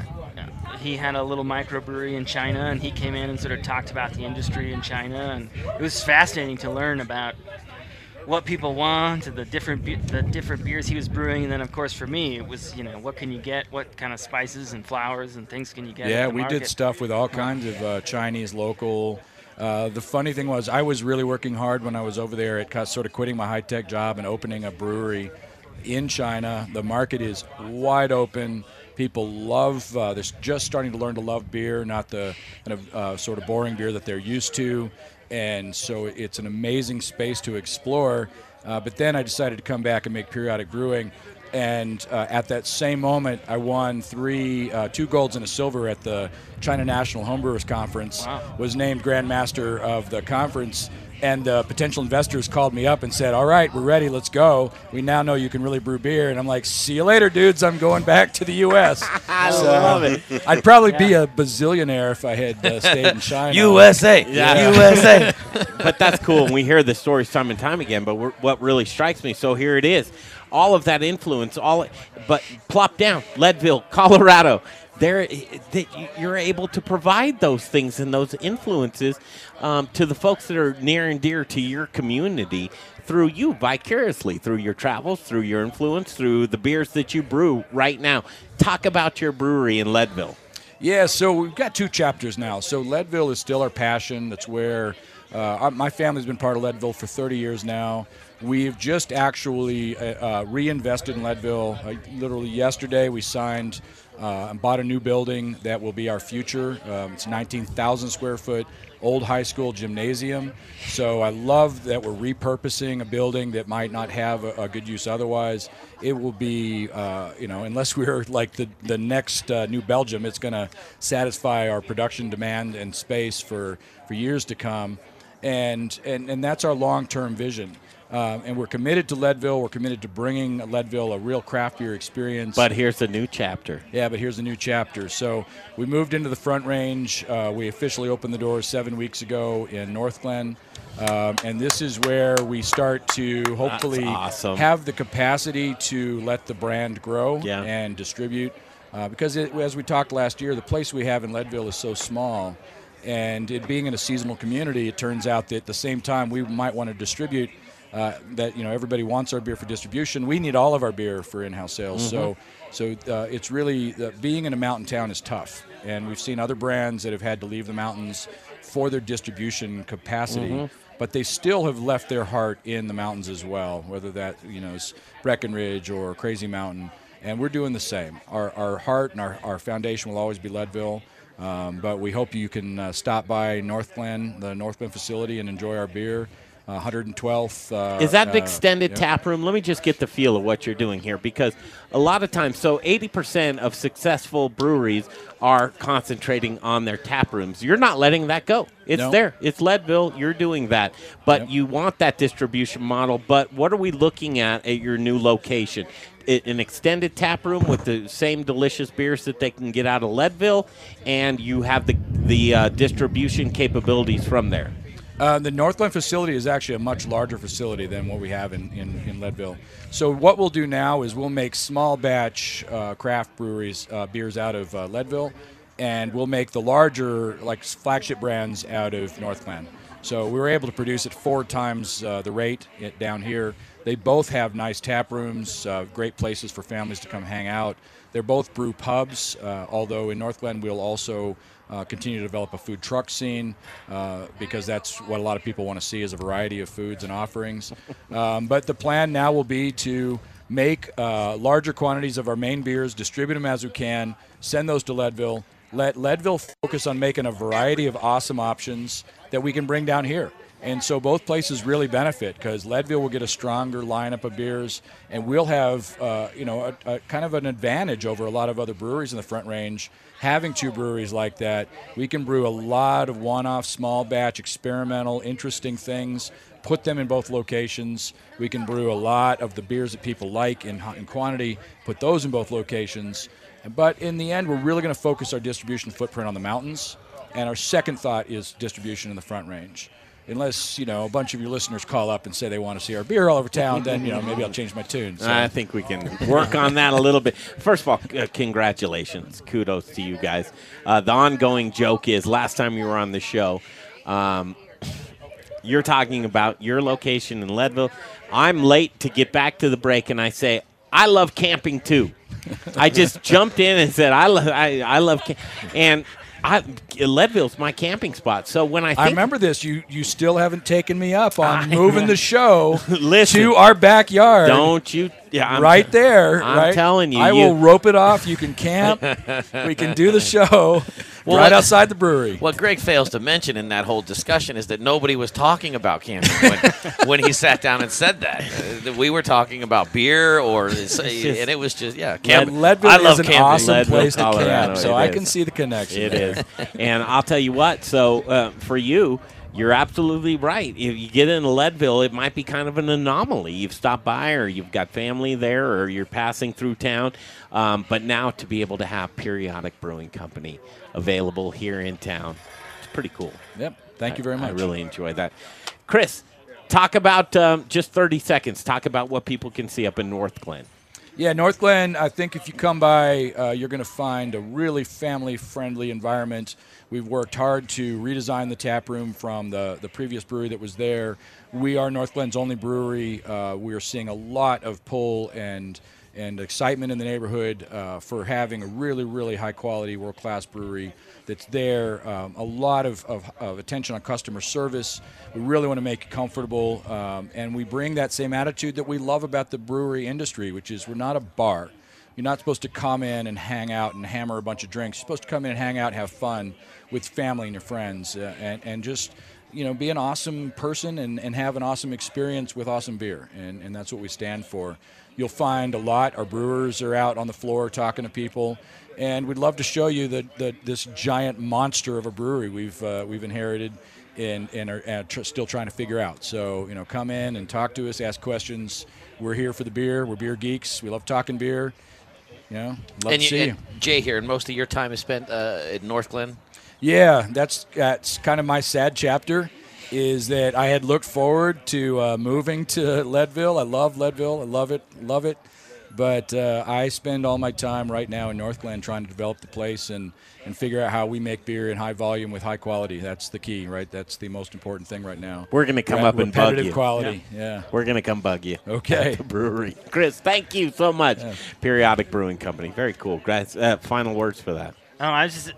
he had a little microbrewery in China, and he came in and sort of talked about the industry in China, and it was fascinating to learn about what people want, the different be- the different beers he was brewing, and then of course for me it was you know what can you get, what kind of spices and flowers and things can you get? Yeah, we did stuff with all kinds of uh, Chinese local. Uh, the funny thing was, I was really working hard when I was over there at sort of quitting my high tech job and opening a brewery in China. The market is wide open. People love. Uh, they're just starting to learn to love beer, not the kind of uh, sort of boring beer that they're used to. And so it's an amazing space to explore. Uh, but then I decided to come back and make periodic brewing. And uh, at that same moment, I won three, uh, two golds and a silver at the China National Homebrewers Conference. Was named Grand Master of the conference, and the potential investors called me up and said, "All right, we're ready. Let's go. We now know you can really brew beer." And I'm like, "See you later, dudes. I'm going back to the U.S." I love it. I'd probably be a bazillionaire if I had uh, stayed in China. USA, yeah. USA. but that's cool. And we hear the stories time and time again. But we're, what really strikes me, so here it is. All of that influence, all, but plop down, Leadville, Colorado. There, that you're able to provide those things and those influences um, to the folks that are near and dear to your community through you vicariously, through your travels, through your influence, through the beers that you brew right now. Talk about your brewery in Leadville. Yeah, so we've got two chapters now. So Leadville is still our passion. That's where uh, my family's been part of Leadville for 30 years now. We've just actually uh, uh, reinvested in Leadville. Uh, literally yesterday, we signed uh, bought a new building that will be our future. Um, it's 19,000 square foot old high school gymnasium. So I love that we're repurposing a building that might not have a, a good use otherwise. It will be, uh, you know, unless we're like the, the next uh, New Belgium, it's going to satisfy our production demand and space for, for years to come. And, and, and that's our long term vision. Um, and we're committed to Leadville. We're committed to bringing Leadville a real craft beer experience. But here's the new chapter. Yeah, but here's a new chapter. So we moved into the Front Range. Uh, we officially opened the doors seven weeks ago in Northglenn. Um, and this is where we start to hopefully awesome. have the capacity to let the brand grow Yeah. and distribute. Uh, because it, as we talked last year, the place we have in Leadville is so small. And it being in a seasonal community, it turns out that at the same time we might want to distribute uh, that you know everybody wants our beer for distribution. We need all of our beer for in-house sales. So, so uh, it's really uh, being in a mountain town is tough, and we've seen other brands that have had to leave the mountains for their distribution capacity. Mhm. But they still have left their heart in the mountains as well, whether that you know is Breckenridge or Crazy Mountain, and we're doing the same. Our, our heart and our, our foundation will always be Leadville, um, but we hope you can uh, stop by Northglenn, the Northglenn facility, and enjoy our beer. Uh, 112th. Uh, Is that an uh, extended yeah. tap room? Let me just get the feel of what you're doing here because a lot of times, so 80% of successful breweries are concentrating on their tap rooms. You're not letting that go. It's No. there. It's Leadville. You're doing that. But you want that distribution model. But what are we looking at at your new location? An extended tap room with the same delicious beers that they can get out of Leadville, and you have the the uh, distribution capabilities from there. Uh, the Northglenn facility is actually a much larger facility than what we have in, in, in Leadville. So what we'll do now is we'll make small batch uh, craft breweries uh, beers out of uh, Leadville, and we'll make the larger like flagship brands out of Northglenn. So we were able to produce at four times uh, the rate it, down here. They both have nice tap rooms, great places for families to come hang out. They're both brew pubs, although in Northglenn we'll also uh, continue to develop a food truck scene uh, because that's what a lot of people want to see is a variety of foods and offerings. Um, but the plan now will be to make uh, larger quantities of our main beers, distribute them as we can, send those to Leadville. Let Leadville focus on making a variety of awesome options that we can bring down here. And so both places really benefit because Leadville will get a stronger lineup of beers, and we'll have uh, you know a, a kind of an advantage over a lot of other breweries in the Front Range. Having two breweries like that, we can brew a lot of one-off, small batch, experimental, interesting things. Put them in both locations. We can brew a lot of the beers that people like in, in quantity. Put those in both locations. But in the end, we're really going to focus our distribution footprint on the mountains. And our second thought is distribution in the Front Range unless you know a bunch of your listeners call up and say they want to see our beer all over town, then you know maybe I'll change my tune. So. I think we can work on that a little bit. First of all, uh, congratulations, kudos to you guys. Uh, the ongoing joke is last time you were on the show. Um, you're talking about your location in Leadville. I'm late to get back to the break, and I say I love camping too. I just jumped in and said I love I, I love and I, Leadville's my camping spot. So when I think I remember this, you you still haven't taken me up on I moving the show Listen, to our backyard. Don't you? Yeah, I'm right there. I'm right? telling you, I you- will rope it off. You can camp. we can do the show Well, right outside the brewery. What Greg fails to mention in that whole discussion is that nobody was talking about camping when, when he sat down and said that. Uh, we were talking about beer, or and it was just yeah, camp. Leadville I love is an camping. awesome Leadville, place to Colorado, camp, so I is. can see the connection. It there. is, and I'll tell you what. So uh, for you, you're absolutely right. If you get into Leadville, it might be kind of an anomaly. You've stopped by, or you've got family there, or you're passing through town. Um, but now to be able to have Periodic Brewing Company available here in town, it's pretty cool. Yep. Thank you very much. I really enjoy that. Chris, talk about um, just 30 seconds. Talk about what people can see up in Northglenn. Yeah, Northglenn, I think if you come by, uh, you're going to find a really family friendly environment. We've worked hard to redesign the tap room from the, the previous brewery that was there. We are Northglenn's only brewery. Uh, we are seeing a lot of pull and and excitement in the neighborhood uh, for having a really, really high quality, world class brewery that's there. Um, a lot of, of, of attention on customer service. We really want to make it comfortable. Um, and we bring that same attitude that we love about the brewery industry, which is we're not a bar. You're not supposed to come in and hang out and hammer a bunch of drinks. You're supposed to come in and hang out and have fun with family and your friends uh, and, and just you know, be an awesome person and, and have an awesome experience with awesome beer. And, and that's what we stand for. You'll find a lot. Our brewers are out on the floor talking to people. And we'd love to show you the, the, this giant monster of a brewery we've, uh, we've inherited and, and are and tr- still trying to figure out. So, you know, come in and talk to us, ask questions. We're here for the beer. We're beer geeks. We love talking beer. You know, love and to you, see you. Jay here, and most of your time is spent uh, in Northglenn. Yeah, that's that's kind of my sad chapter. Is that I had looked forward to uh, moving to Leadville. I love Leadville. I love it. Love it. But uh, I spend all my time right now in Northglenn trying to develop the place and, and figure out how we make beer in high volume with high quality. That's the key, right? That's the most important thing right now. We're going to come Re- up and bug repetitive you. quality. Yeah. We're going to come bug you. Okay. At the brewery. Chris, thank you so much. Periodic Brewing Company. Very cool. Uh, final words for that. Oh, I was just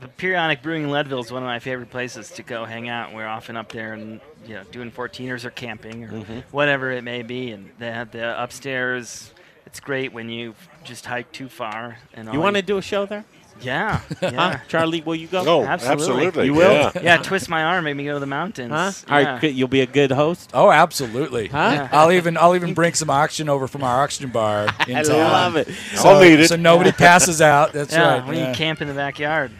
the periodic brewing in Leadville is one of my favorite places to go hang out. We're often up there and you know doing 14ers or camping or Mhm. whatever it may be, and they have the upstairs. It's great when you just hike too far. And You want to do a show there? Yeah, Huh? yeah. Charlie, will you go? Oh, absolutely. absolutely, You will? yeah. Yeah, twist my arm, make me go to the mountains. Huh? Yeah. All right, you'll be a good host. Oh, absolutely. Huh? Yeah. I'll even I'll even bring some oxygen over from our oxygen bar in I town. love it. So, I'll need it. so nobody passes out. That's yeah, right. when yeah. you camp in the backyard.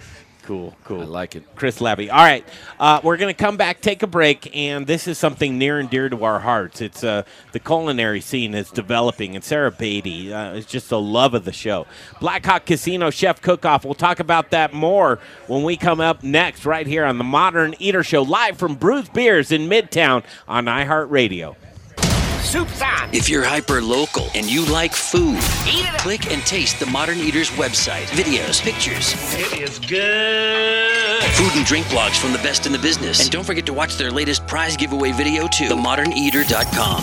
Cool, cool. I like it. Chris Levy. All right, uh, we're going to come back, take a break, and this is something near and dear to our hearts. It's uh, the culinary scene is developing, and Sarah Beatty uh, is just the love of the show. Blackhawk Casino Chef Cook-Off. We'll talk about that more when we come up next, right here on the Modern Eater Show, live from Bruz Beers in Midtown on iHeartRadio. Soup's on. If you're hyper local and you like food, click and taste the Modern Eaters website. Videos, pictures. It is good. Food and drink blogs from the best in the business. And don't forget to watch their latest prize giveaway video too. TheModernEater.com.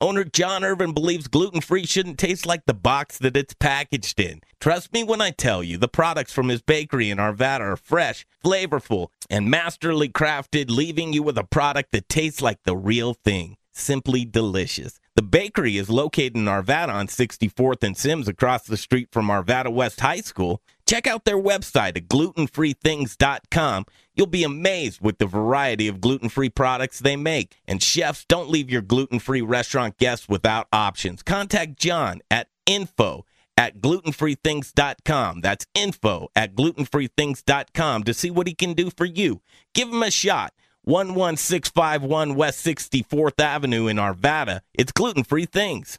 Owner John Irvin believes gluten free shouldn't taste like the box that it's packaged in. Trust me when I tell you, the products from his bakery in Arvada are fresh, flavorful, and masterly crafted, leaving you with a product that tastes like the real thing. Simply delicious. The bakery is located in Arvada on 64th and Simms across the street from Arvada West High School. Check out their website at glutenfreethings.com. You'll be amazed with the variety of gluten free products they make. And chefs, don't leave your gluten free restaurant guests without options. Contact John at info at glutenfreethings.com. That's info at glutenfreethings.com to see what he can do for you. Give him a shot. 11651 West 64th Avenue in Arvada. It's gluten free things.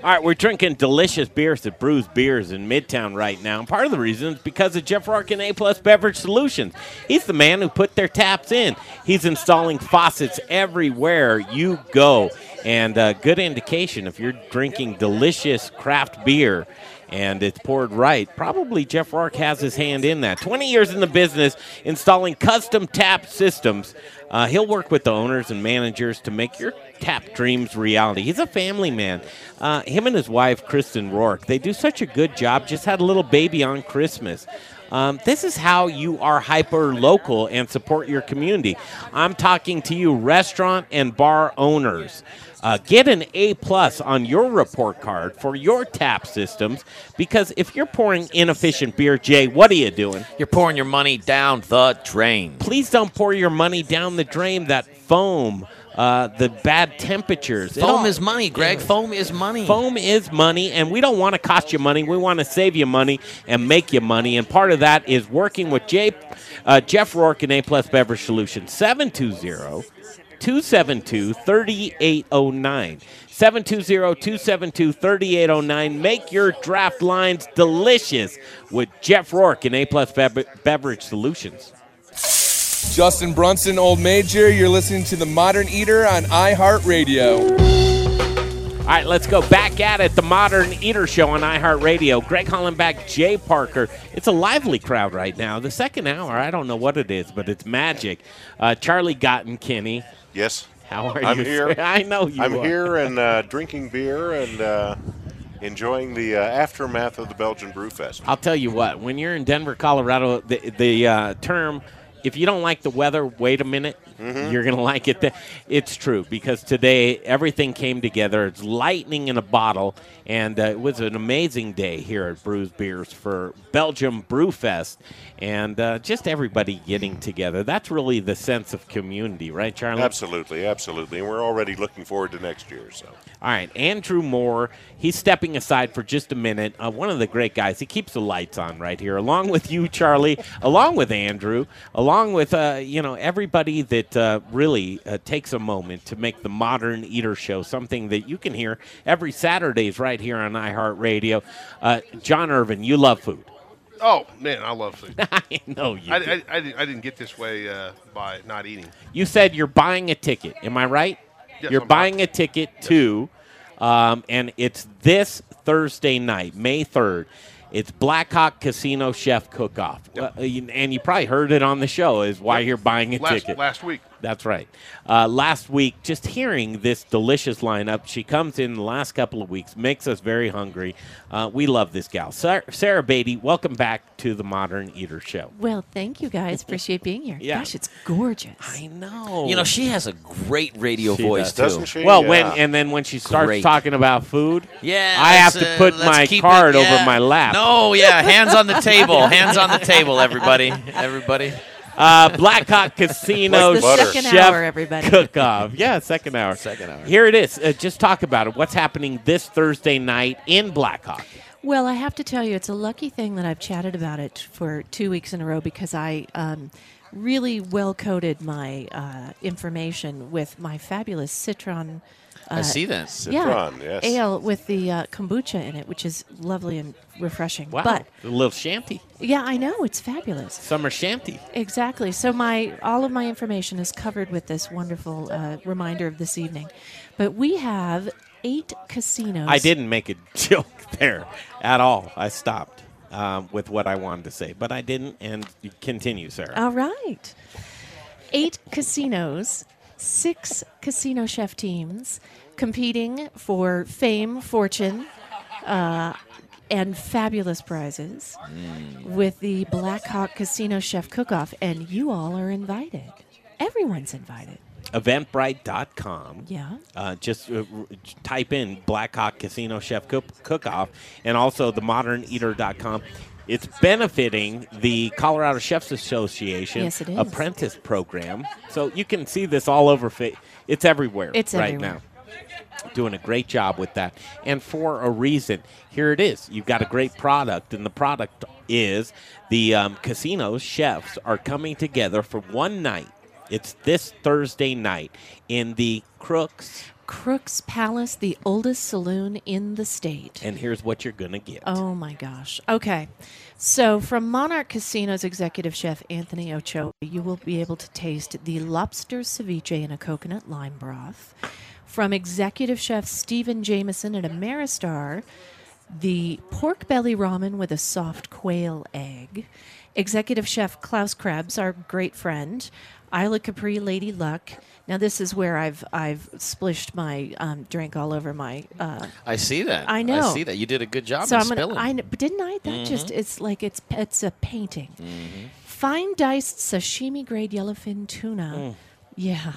All right, we're drinking delicious beers at Bruz Beers in Midtown right now. And part of the reason is because of Jeff and A Plus Beverage Solutions. He's the man who put their taps in. He's installing faucets everywhere you go. And a good indication if you're drinking delicious craft beer and it's poured right. Probably Jeff Rourke has his hand in that. 20 years in the business installing custom tap systems. Uh, he'll work with the owners and managers to make your tap dreams reality. He's a family man. Uh, him and his wife, Kristen Rourke, they do such a good job. Just had a little baby on Christmas. Um, this is how you are hyper local and support your community. I'm talking to you, restaurant and bar owners. Uh, get an A plus on your report card for your tap systems because if you're pouring inefficient beer, Jay, what are you doing? You're pouring your money down the drain. Please don't pour your money down the drain. That foam, uh, the bad temperatures. Foam all- is money, Greg. Foam is money. Foam is money, and we don't want to cost you money. We want to save you money and make you money. And part of that is working with Jay, uh, Jeff Rourke and A Plus Beverage Solutions. 720 272 3809. 720 272 3809. Make your draft lines delicious with Jeff Rourke and A Plus Beverage Solutions. Justin Brunson, Old Major. You're listening to The Modern Eater on iHeartRadio. All right, let's go back at it. The Modern Eater Show on iHeartRadio. Greg Hollenbach, Jay Parker. It's a lively crowd right now. The second hour, I don't know what it is, but it's magic. Uh, Charlie Gotten, Kenny. Yes. How are I'm you? here. I know you I'm are. here and uh, drinking beer and uh, enjoying the uh, aftermath of the Belgian Brew Fest. I'll tell you what, when you're in Denver, Colorado, the, the uh, term, if you don't like the weather, wait a minute. Mhm. you're going to like it. It's true because today everything came together. It's lightning in a bottle, and uh, it was an amazing day here at Bruz Beers for Belgium Brewfest, and uh, just everybody getting together. That's really the sense of community, right, Charlie? Absolutely, absolutely. And we're already looking forward to next year. So. All right, Andrew Moore. He's stepping aside for just a minute. Uh, one of the great guys. He keeps the lights on right here, along with you, Charlie, along with Andrew, along with uh, you know everybody that uh, really uh, takes a moment to make the Modern Eater Show something that you can hear every Saturdays right here on iHeartRadio. Uh, John Irvin, you love food. Oh man, I love food. I know you. I, I, do. I, didn't, I didn't get this way uh, by not eating. You said you're buying a ticket. Am I right? Yes, you're I'm buying a ticket to, um, and it's this Thursday night, May 3rd. It's Blackhawk Casino Chef Cook Off. Uh, and you probably heard it on the show, is why you're buying a last, ticket. last week. That's right. Uh, last week, just hearing this delicious lineup, she comes in the last couple of weeks, makes us very hungry. Uh, we love this gal. Sarah, Sarah Beatty, welcome back to the Modern Eater Show. Well, thank you guys. Appreciate being here. Yeah. Gosh, it's gorgeous. I know. You know, she has a great radio She voice does. too. Doesn't she? Well, when and then when she starts Great. talking about food, Yeah, I have to uh, put let's my keep it- card over my lap. No, yeah, hands on the table. Hands on the table, everybody. Everybody. Uh, Blackhawk Casino second Chef hour, everybody. Cook-Off. Yeah, second hour. Second hour. Here it is. Uh, just talk about it. What's happening this Thursday night in Blackhawk? Well, I have to tell you, it's a lucky thing that I've chatted about it for two weeks in a row because I um, really well coded my uh, information with my fabulous citron. I see that. yeah, Citron, yes. ale with the uh, kombucha in it, which is lovely and refreshing. Wow. But a little shandy. yeah, I know it's fabulous. Summer shandy. Exactly. So my all of my information is covered with this wonderful uh, reminder of this evening. But we have eight casinos. I didn't make a joke there at all. I stopped um, with what I wanted to say, but I didn't. And you continue, Sarah. All right. Eight casinos, six casino chef teams competing for fame, fortune, uh, and fabulous prizes with the Black Hawk Casino Chef Cook Off. And you all are invited. Everyone's invited. Eventbrite.com. Yeah. Uh, just uh, r- type in Black Hawk Casino Chef Cook, Cook Off and also the moderneater.com. It's benefiting the Colorado Chefs Association Yes, apprentice program. So you can see this all over. Fa- it's everywhere It's right everywhere. now. Doing a great job with that. And for a reason. Here it is. You've got a great product, and the product is the um, casinos chefs are coming together for one night. It's this Thursday night in the Crooks. Crooks Palace, the oldest saloon in the state. And here's what you're going to get. Oh my gosh. Okay. So, from Monarch Casino's executive chef Anthony Ochoa, you will be able to taste the lobster ceviche in a coconut lime broth. From executive chef Stephen Jameson at Ameristar, the pork belly ramen with a soft quail egg. Executive chef Klaus Krebs, our great friend. Isla Capri Lady Luck. Now, this is where I've I've splished my um, drink all over my uh, I see that. I know. I see that. You did a good job so I'm gonna, spilling. I but didn't I? That just Mhm. it's like it's it's a painting. Mm-hmm. Fine diced sashimi grade yellowfin tuna. Mm. Yeah,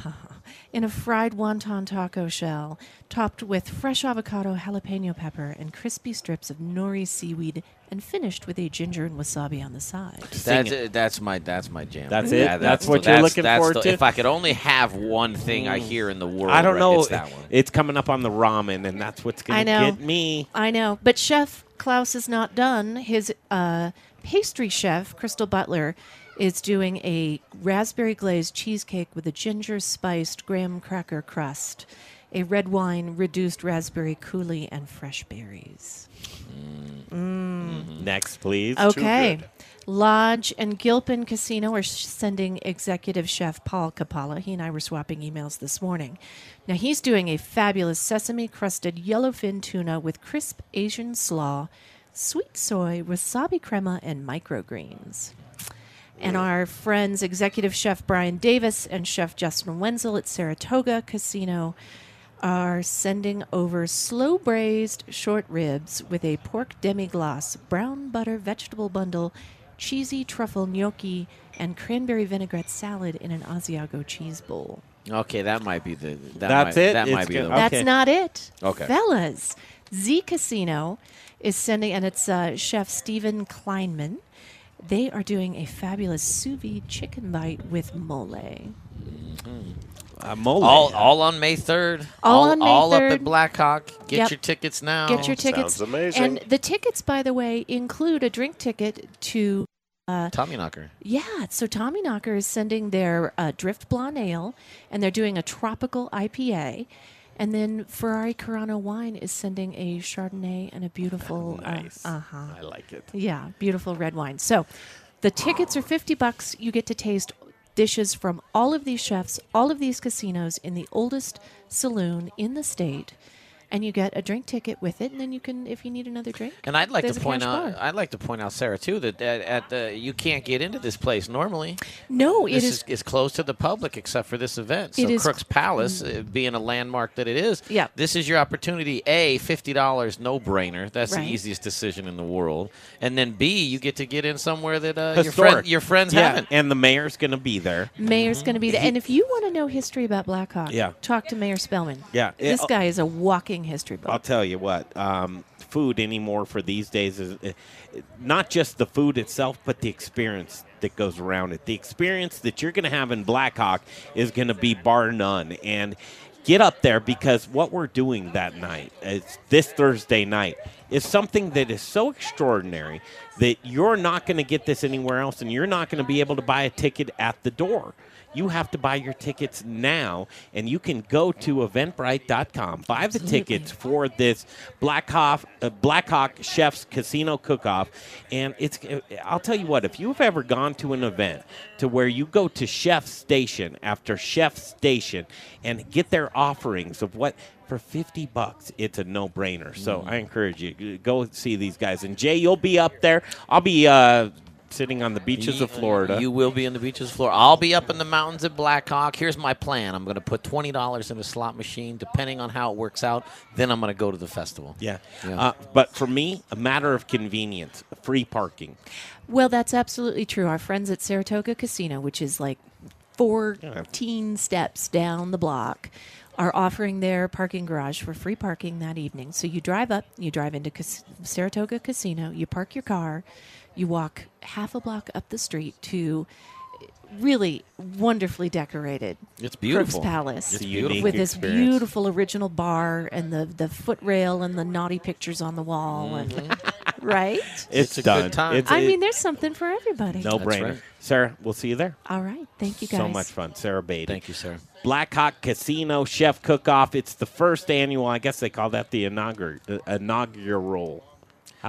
in a fried wonton taco shell, topped with fresh avocado, jalapeno pepper, and crispy strips of nori seaweed, and finished with a ginger and wasabi on the side. That's uh, that's my that's my jam. That's Yeah, it? That's what you're looking that's forward the- to? If I could only have one thing I hear in the world, I don't right, know. It's that one. It's coming up on the ramen, and that's what's going to get me. I know. But Chef Klaus is not done. His uh, pastry chef, Crystal Butler, is doing a raspberry glazed cheesecake with a ginger spiced graham cracker crust, a red wine reduced raspberry coulis, and fresh berries. Mm. Next, please. Okay. Lodge and Gilpin Casino are sh- sending executive chef Paul Capalla. He and I were swapping emails this morning. Now, he's doing a fabulous sesame crusted yellowfin tuna with crisp Asian slaw, sweet soy, wasabi crema, and microgreens. And our friends, executive chef Brian Davis and chef Justin Wenzel at Saratoga Casino, are sending over slow braised short ribs with a pork demi glace, brown butter vegetable bundle, cheesy truffle gnocchi and cranberry vinaigrette salad in an Asiago cheese bowl. Okay, that might be the. That That's might, it? That It's might be good. the. That's not it. Okay. Fellas, Z Casino is sending, and it's uh, Chef Stephen Kleinman. They are doing a fabulous sous vide chicken bite with mole. Uh, mole. All, all on May 3rd. All on May all up at Blackhawk. Get Yep. your tickets now. Get your tickets. Sounds amazing. And the tickets, by the way, include a drink ticket to. Uh, Tommy Knocker. yeah, so Tommy Knocker is sending their uh, Drift Blonde Ale, and they're doing a tropical IPA. And then Ferrari Carano Wine is sending a Chardonnay and a beautiful. Nice. Uh huh. I like it. Yeah, beautiful red wine. So the tickets are 50 bucks. You get to taste dishes from all of these chefs, all of these casinos in the oldest saloon in the state. And you get a drink ticket with it, and then you can, if you need another drink. And I'd like to point out, bar. I'd like to point out, Sarah, too, that at, at the you can't get into this place normally. No, it this is- is, closed to the public except for this event. So It is- Crooks Palace, uh, being a landmark that it is, Yeah. this is your opportunity. A, fifty dollars, no brainer. That's Right. the easiest decision in the world. And then B, you get to get in somewhere that uh, your friend, your friends yeah, haven't. and the mayor's going to be there. Mayor's going to be there. And if you want to know history about Blackhawk, Yeah. talk to Mayor Spellman. Yeah. This It- guy is a walking history book. I'll tell you what, um, food anymore for these days is uh, not just the food itself, but the experience that goes around it. The experience that you're going to have in Blackhawk is going to be bar none. And get up there because what we're doing that night, it's this Thursday night, is something that is so extraordinary that you're not going to get this anywhere else, and you're not going to be able to buy a ticket at the door. You have to buy your tickets now, and you can go to eventbrite.com, buy the tickets for this Blackhawk, uh, Blackhawk Chef's Casino Cook-Off. And it's, I'll tell you what, if you've ever gone to an event to where you go to chef station after chef station and get their offerings of what for 50 bucks it's a no-brainer. So i encourage you go see these guys. And jay you'll be up there. I'll be uh, sitting on the beaches of florida You will be in the beaches of Florida. I'll be up in the mountains at Blackhawk. Here's my plan. I'm going to put twenty dollars in a slot machine, depending on how it works out. Then I'm going to go to the festival. Yeah. Yeah. Uh, but for me, a matter of convenience, free parking. Well, that's absolutely true. Our friends at Saratoga Casino, which is like 14 steps down the block, are offering their parking garage for free parking that evening. So you drive up, you drive into Cas- Saratoga Casino, you park your car, you walk half a block up the street to really wonderfully decorated It's beautiful. Crooks Palace It's a unique with this experience. beautiful original bar and the the foot rail and the naughty pictures on the wall mm-hmm. and right. It's, a done. good time. It's, I mean, there's something for everybody. no brainer. right. Sarah, we'll see you there. All right, thank you guys. So much fun. Sarah Beatty. Thank you, Sarah. Blackhawk Casino Chef Cook Off. It's the first annual, I guess they call that the uh, inaugural.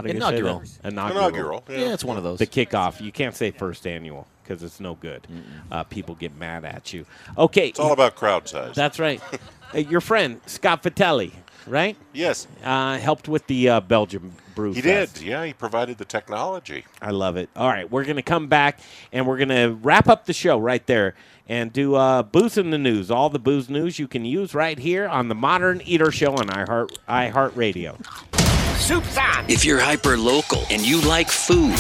The inaugural. How do you Inaugural. say that? Inaugural. Inaugural, yeah. Yeah, it's one of those. The kickoff. You can't say first annual because it's no good. Uh, people get mad at you. Okay. It's all about crowd size. That's right. Uh, your friend, Scott Vitelli, right? yes, Uh, helped with the uh, Belgium Brew he Fest. did. Yeah, he provided the technology. I love it. All right, we're going to come back and we're going to wrap up the show right there and do uh, booze in the news. All the booze news you can use right here on the Modern Eater Show on iHeart iHeartRadio. Soup's on. If you're hyper local and you like food,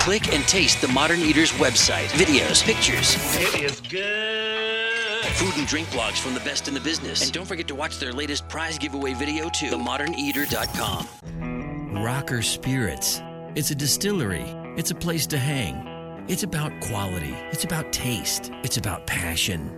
click and taste the Modern Eaters website. Videos, pictures, It is good. food and drink blogs from the best in the business. And don't forget to watch their latest prize giveaway video too. TheModernEater.com. Rocker Spirits. It's a distillery. It's a place to hang. It's about quality. It's about taste. It's about passion.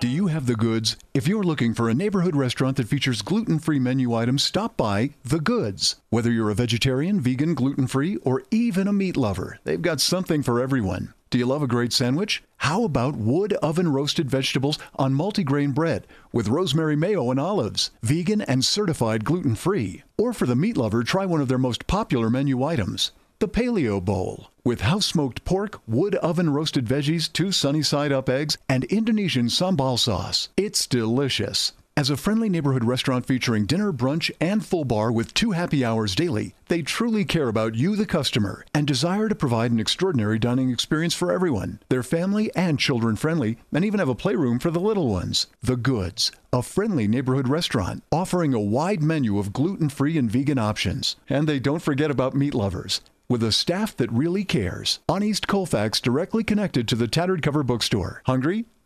Do you have the goods? If you're looking for a neighborhood restaurant that features gluten free menu items, stop by The Goods. Whether you're a vegetarian, vegan, gluten free, or even a meat lover, they've got something for everyone. Do you love a great sandwich? How about wood oven roasted vegetables on multigrain bread with rosemary mayo and olives, vegan and certified gluten free? Or for the meat lover, try one of their most popular menu items. The Paleo Bowl, with house smoked pork, wood oven roasted veggies, two sunny side up eggs, and Indonesian sambal sauce. It's delicious. As a friendly neighborhood restaurant featuring dinner, brunch, and full bar with two happy hours daily, they truly care about you, the customer, and desire to provide an extraordinary dining experience for everyone. They're family and children friendly, and even have a playroom for the little ones. The Goods, a friendly neighborhood restaurant offering a wide menu of gluten free and vegan options. And they don't forget about meat lovers. With a staff that really cares. On East Colfax, directly connected to the Tattered Cover Bookstore. Hungry?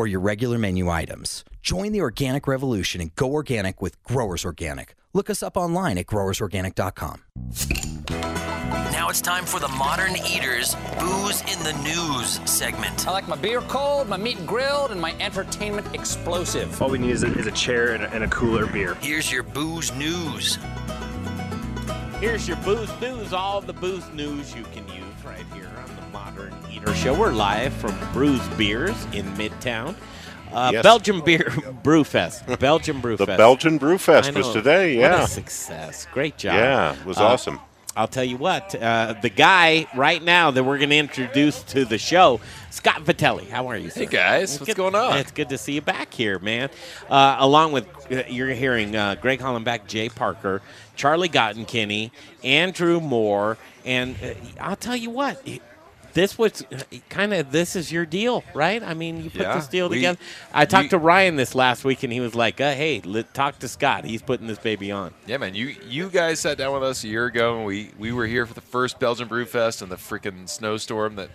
or your regular menu items. Join the organic revolution and go organic with Growers Organic. Look us up online at growersorganic.com. Now it's time for the Modern Eaters Booze in the News segment. I like my beer cold, my meat grilled, and my entertainment explosive. All we need is a, is a chair and a, and a cooler beer. Here's your booze news. Here's your booze news. All the booze news you can use right here on the Modern Eater Show. We're live from Bruz Beers in Midtown. Uh, Yes. Belgium Beer Brew Fest. Belgium Brew The Fest. Belgian Brew Fest was know. today, What yeah. a success. Great job. Yeah, it was Uh, awesome. I'll tell you what, uh, the guy right now that we're going to introduce to the show, Scott Vitelli. How are you, sir? Hey, guys. It's What's good- going on? It's good to see you back here, man. Uh, along with, uh, you're hearing uh, Greg Hollenbach, Jay Parker, Charlie Gottenkieny, Andrew Moore, and uh, I'll tell you what, this was kind of this is your deal, right? I mean, you put Yeah, this deal we- together. I talked you- to Ryan this last week, and he was like, uh, "Hey, let, talk to Scott. He's putting this baby on." Yeah, man. You you guys sat down with us a year ago, and we we were here for the first Belgian Brew Fest and the freaking snowstorm that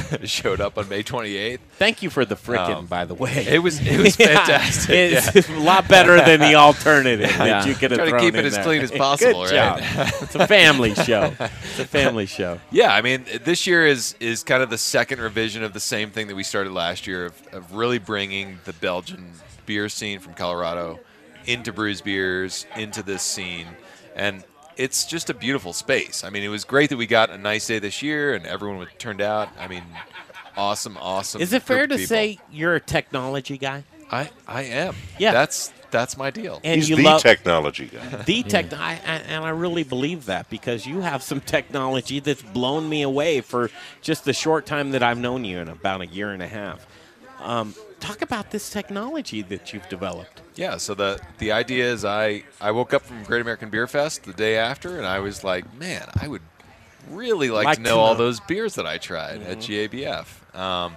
showed up on May 28th. Thank you for the frickin', Um, by the way. It was it was Yeah, fantastic. it's yeah. a lot better than the alternative that you could have Try to keep it as there. clean as possible, Good right? job. it's a family show. It's a family show. Yeah, I mean, this year is is kind of the second revision of the same thing that we started last year of, of really bringing the Belgian beer scene from Colorado into Bruz Beers, into this scene. And it's just a beautiful space. I mean, it was great that we got a nice day this year and everyone turned out. I mean, awesome, awesome. Is it fair to people. say you're a technology guy? I, I am. Yeah. That's that's my deal. And He's you the love technology guy. The tech, I, I, and I really believe that because you have some technology that's blown me away for just the short time that I've known you in about a year and a half. Um, talk about this technology that you've developed. Yeah, so the the idea is I I woke up from Great American Beer Fest the day after and I was like, man, I would really like, Like to to know all know. those beers that I tried at Mhm. GABF. Um,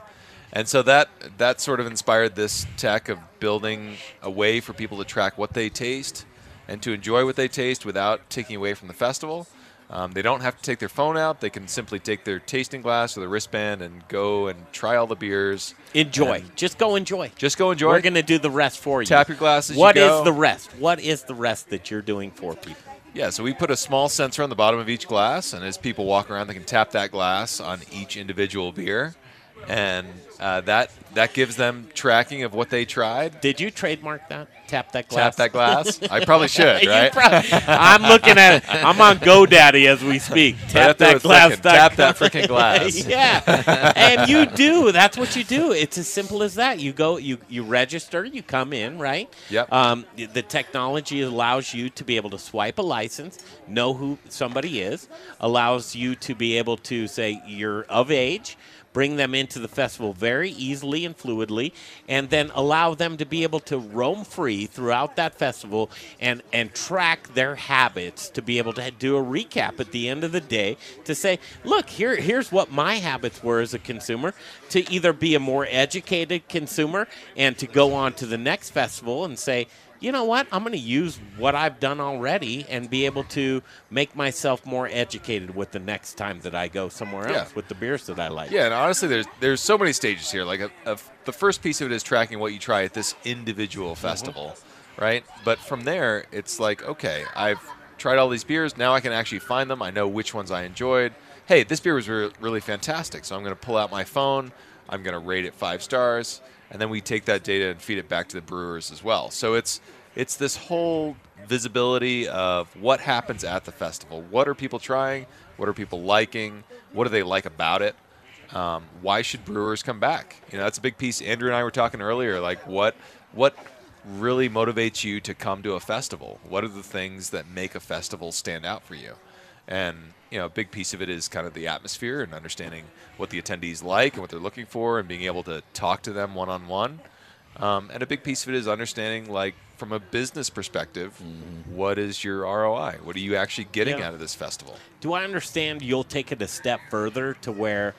and so that that sort of inspired this tech of building a way for people to track what they taste and to enjoy what they taste without taking away from the festival. Um, they don't have to take their phone out. They can simply take their tasting glass or their wristband and go and try all the beers. Enjoy. Just go enjoy. Just go enjoy. We're going to do the rest for you. Tap your glass as you What is the rest? What is the rest that you're doing for people? Yeah, so we put a small sensor on the bottom of each glass, and as people walk around, they can tap that glass on each individual beer, and uh, that that gives them tracking of what they tried. Did you trademark that? Tap that glass. Tap that glass. I probably should, right? I'm looking at. it. I'm on GoDaddy as we speak. Tap that glass. frickin' tap that frickin' glass. yeah, and you do. That's what you do. It's as simple as that. You go. You you register. You come in. Right. Yep. Um, the technology allows you to be able to swipe a license, know who somebody is, allows you to be able to say you're of age, bring them into the festival very easily and fluidly, and then allow them to be able to roam free throughout that festival and, and track their habits to be able to do a recap at the end of the day to say, look, here, here's what my habits were as a consumer, to either be a more educated consumer and to go on to the next festival and say, you know what? I'm going to use what I've done already and be able to make myself more educated with the next time that I go somewhere Yeah. else with the beers that I like. Yeah, and honestly, there's there's so many stages here. Like, a, a, the first piece of it is tracking what you try at this individual mm-hmm. festival, right? But from there, it's like, okay, I've tried all these beers. Now I can actually find them. I know which ones I enjoyed. Hey, this beer was re- really fantastic. So I'm going to pull out my phone. I'm going to rate it five stars, and then we take that data and feed it back to the brewers as well. So it's it's this whole visibility of what happens at the festival. What are people trying? What are people liking? What do they like about it? Um, why should brewers come back? You know, that's a big piece. Andrew and I were talking earlier. Like, what what really motivates you to come to a festival? What are the things that make a festival stand out for you? And you know, a big piece of it is kind of the atmosphere and understanding what the attendees like and what they're looking for, and being able to talk to them one on one. And a big piece of it is understanding, like, from a business perspective, what is your ROI? What are you actually getting Yeah. out of this festival? Do I understand you'll take it a step further to where,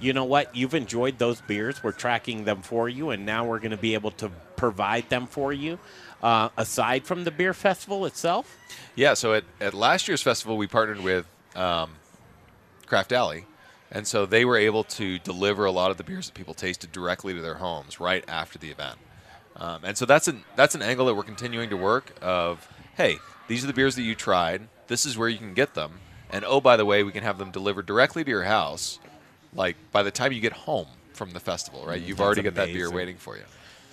you know what, you've enjoyed those beers, we're tracking them for you, and now we're going to be able to provide them for you uh, aside from the beer festival itself? Yeah, so at, at last year's festival, we partnered with um, Craft Alley. And so they were able to deliver a lot of the beers that people tasted directly to their homes right after the event. Um, and so that's an, that's an angle that we're continuing to work of, hey, these are the beers that you tried. This is where you can get them. And oh, by the way, we can have them delivered directly to your house, like by the time you get home from the festival, right? Mm, You've that's already got that beer waiting for you.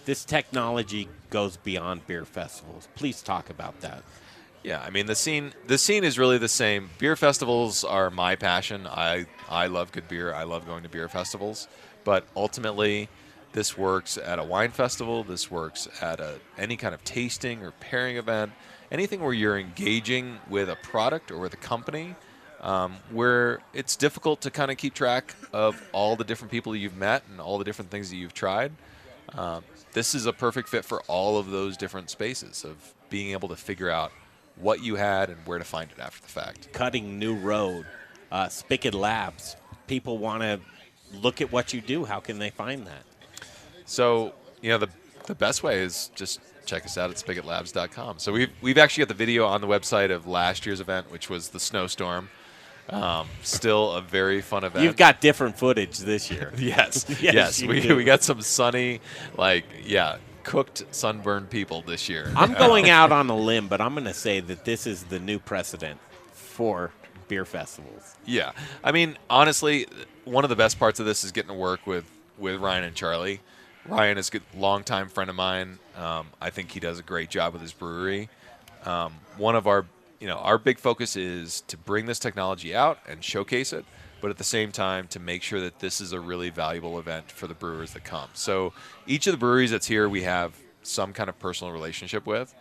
This technology goes beyond beer festivals. Please talk about that. Yeah, I mean the scene. The scene is really the same. Beer festivals are my passion. I I love good beer. I love going to beer festivals. But ultimately, this works at a wine festival. This works at a any kind of tasting or pairing event. Anything where you're engaging with a product or with a company, um, where it's difficult to kind of keep track of all the different people you've met and all the different things that you've tried. Um, this is a perfect fit for all of those different spaces of being able to figure out what you had and where to find it after the fact. Cutting new road, uh, Spigot Labs. People want to look at what you do. How can they find that? So, you know, the, the best way is just check us out at spigotlabs.com. So we've, we've actually got the video on the website of last year's event, which was the snowstorm. Um, still a very fun event. You've got different footage this year. yes, yes. you we, do. we got some sunny, like, yeah, cooked, sunburned people this year. I'm going out on a limb, but I'm going to say that this is the new precedent for beer festivals. Yeah, I mean, honestly, one of the best parts of this is getting to work with with Ryan and Charlie. Ryan is a good longtime friend of mine. Um, I think he does a great job with his brewery. Um, one of our, you know, our big focus is to bring this technology out and showcase it, but at the same time to make sure that this is a really valuable event for the brewers that come. So each of the breweries that's here, we have some kind of personal relationship with,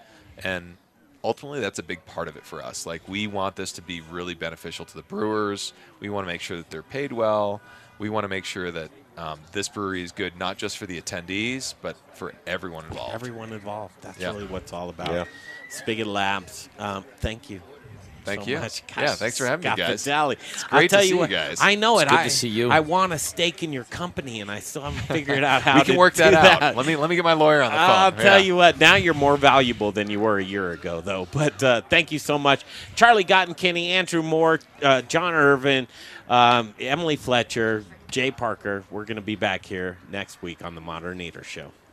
and ultimately that's a big part of it for us. Like we want this to be really beneficial to the brewers. We want to make sure that they're paid well. We want to make sure that um, this brewery is good not just for the attendees, but for everyone involved. Everyone involved. That's Yeah. really what it's all about. Yeah. Spigot Labs. Um, thank you. Thank so you. Much. Yeah, thanks for having me, Scott guys. Fideli. It's I'll great to tell see you you guys. I know It's it. good I, to see you. I want a stake in your company, and I still haven't figured out how we to can work do that out. that. Let me let me get my lawyer on the phone. I'll tell Yeah. you what. Now you're more valuable than you were a year ago, though. But uh, thank you so much, Charlie Gottenkieny, Andrew Moore, uh, John Irvin, um, Emily Fletcher, Jay Parker. We're going to be back here next week on the Modern Eater Show.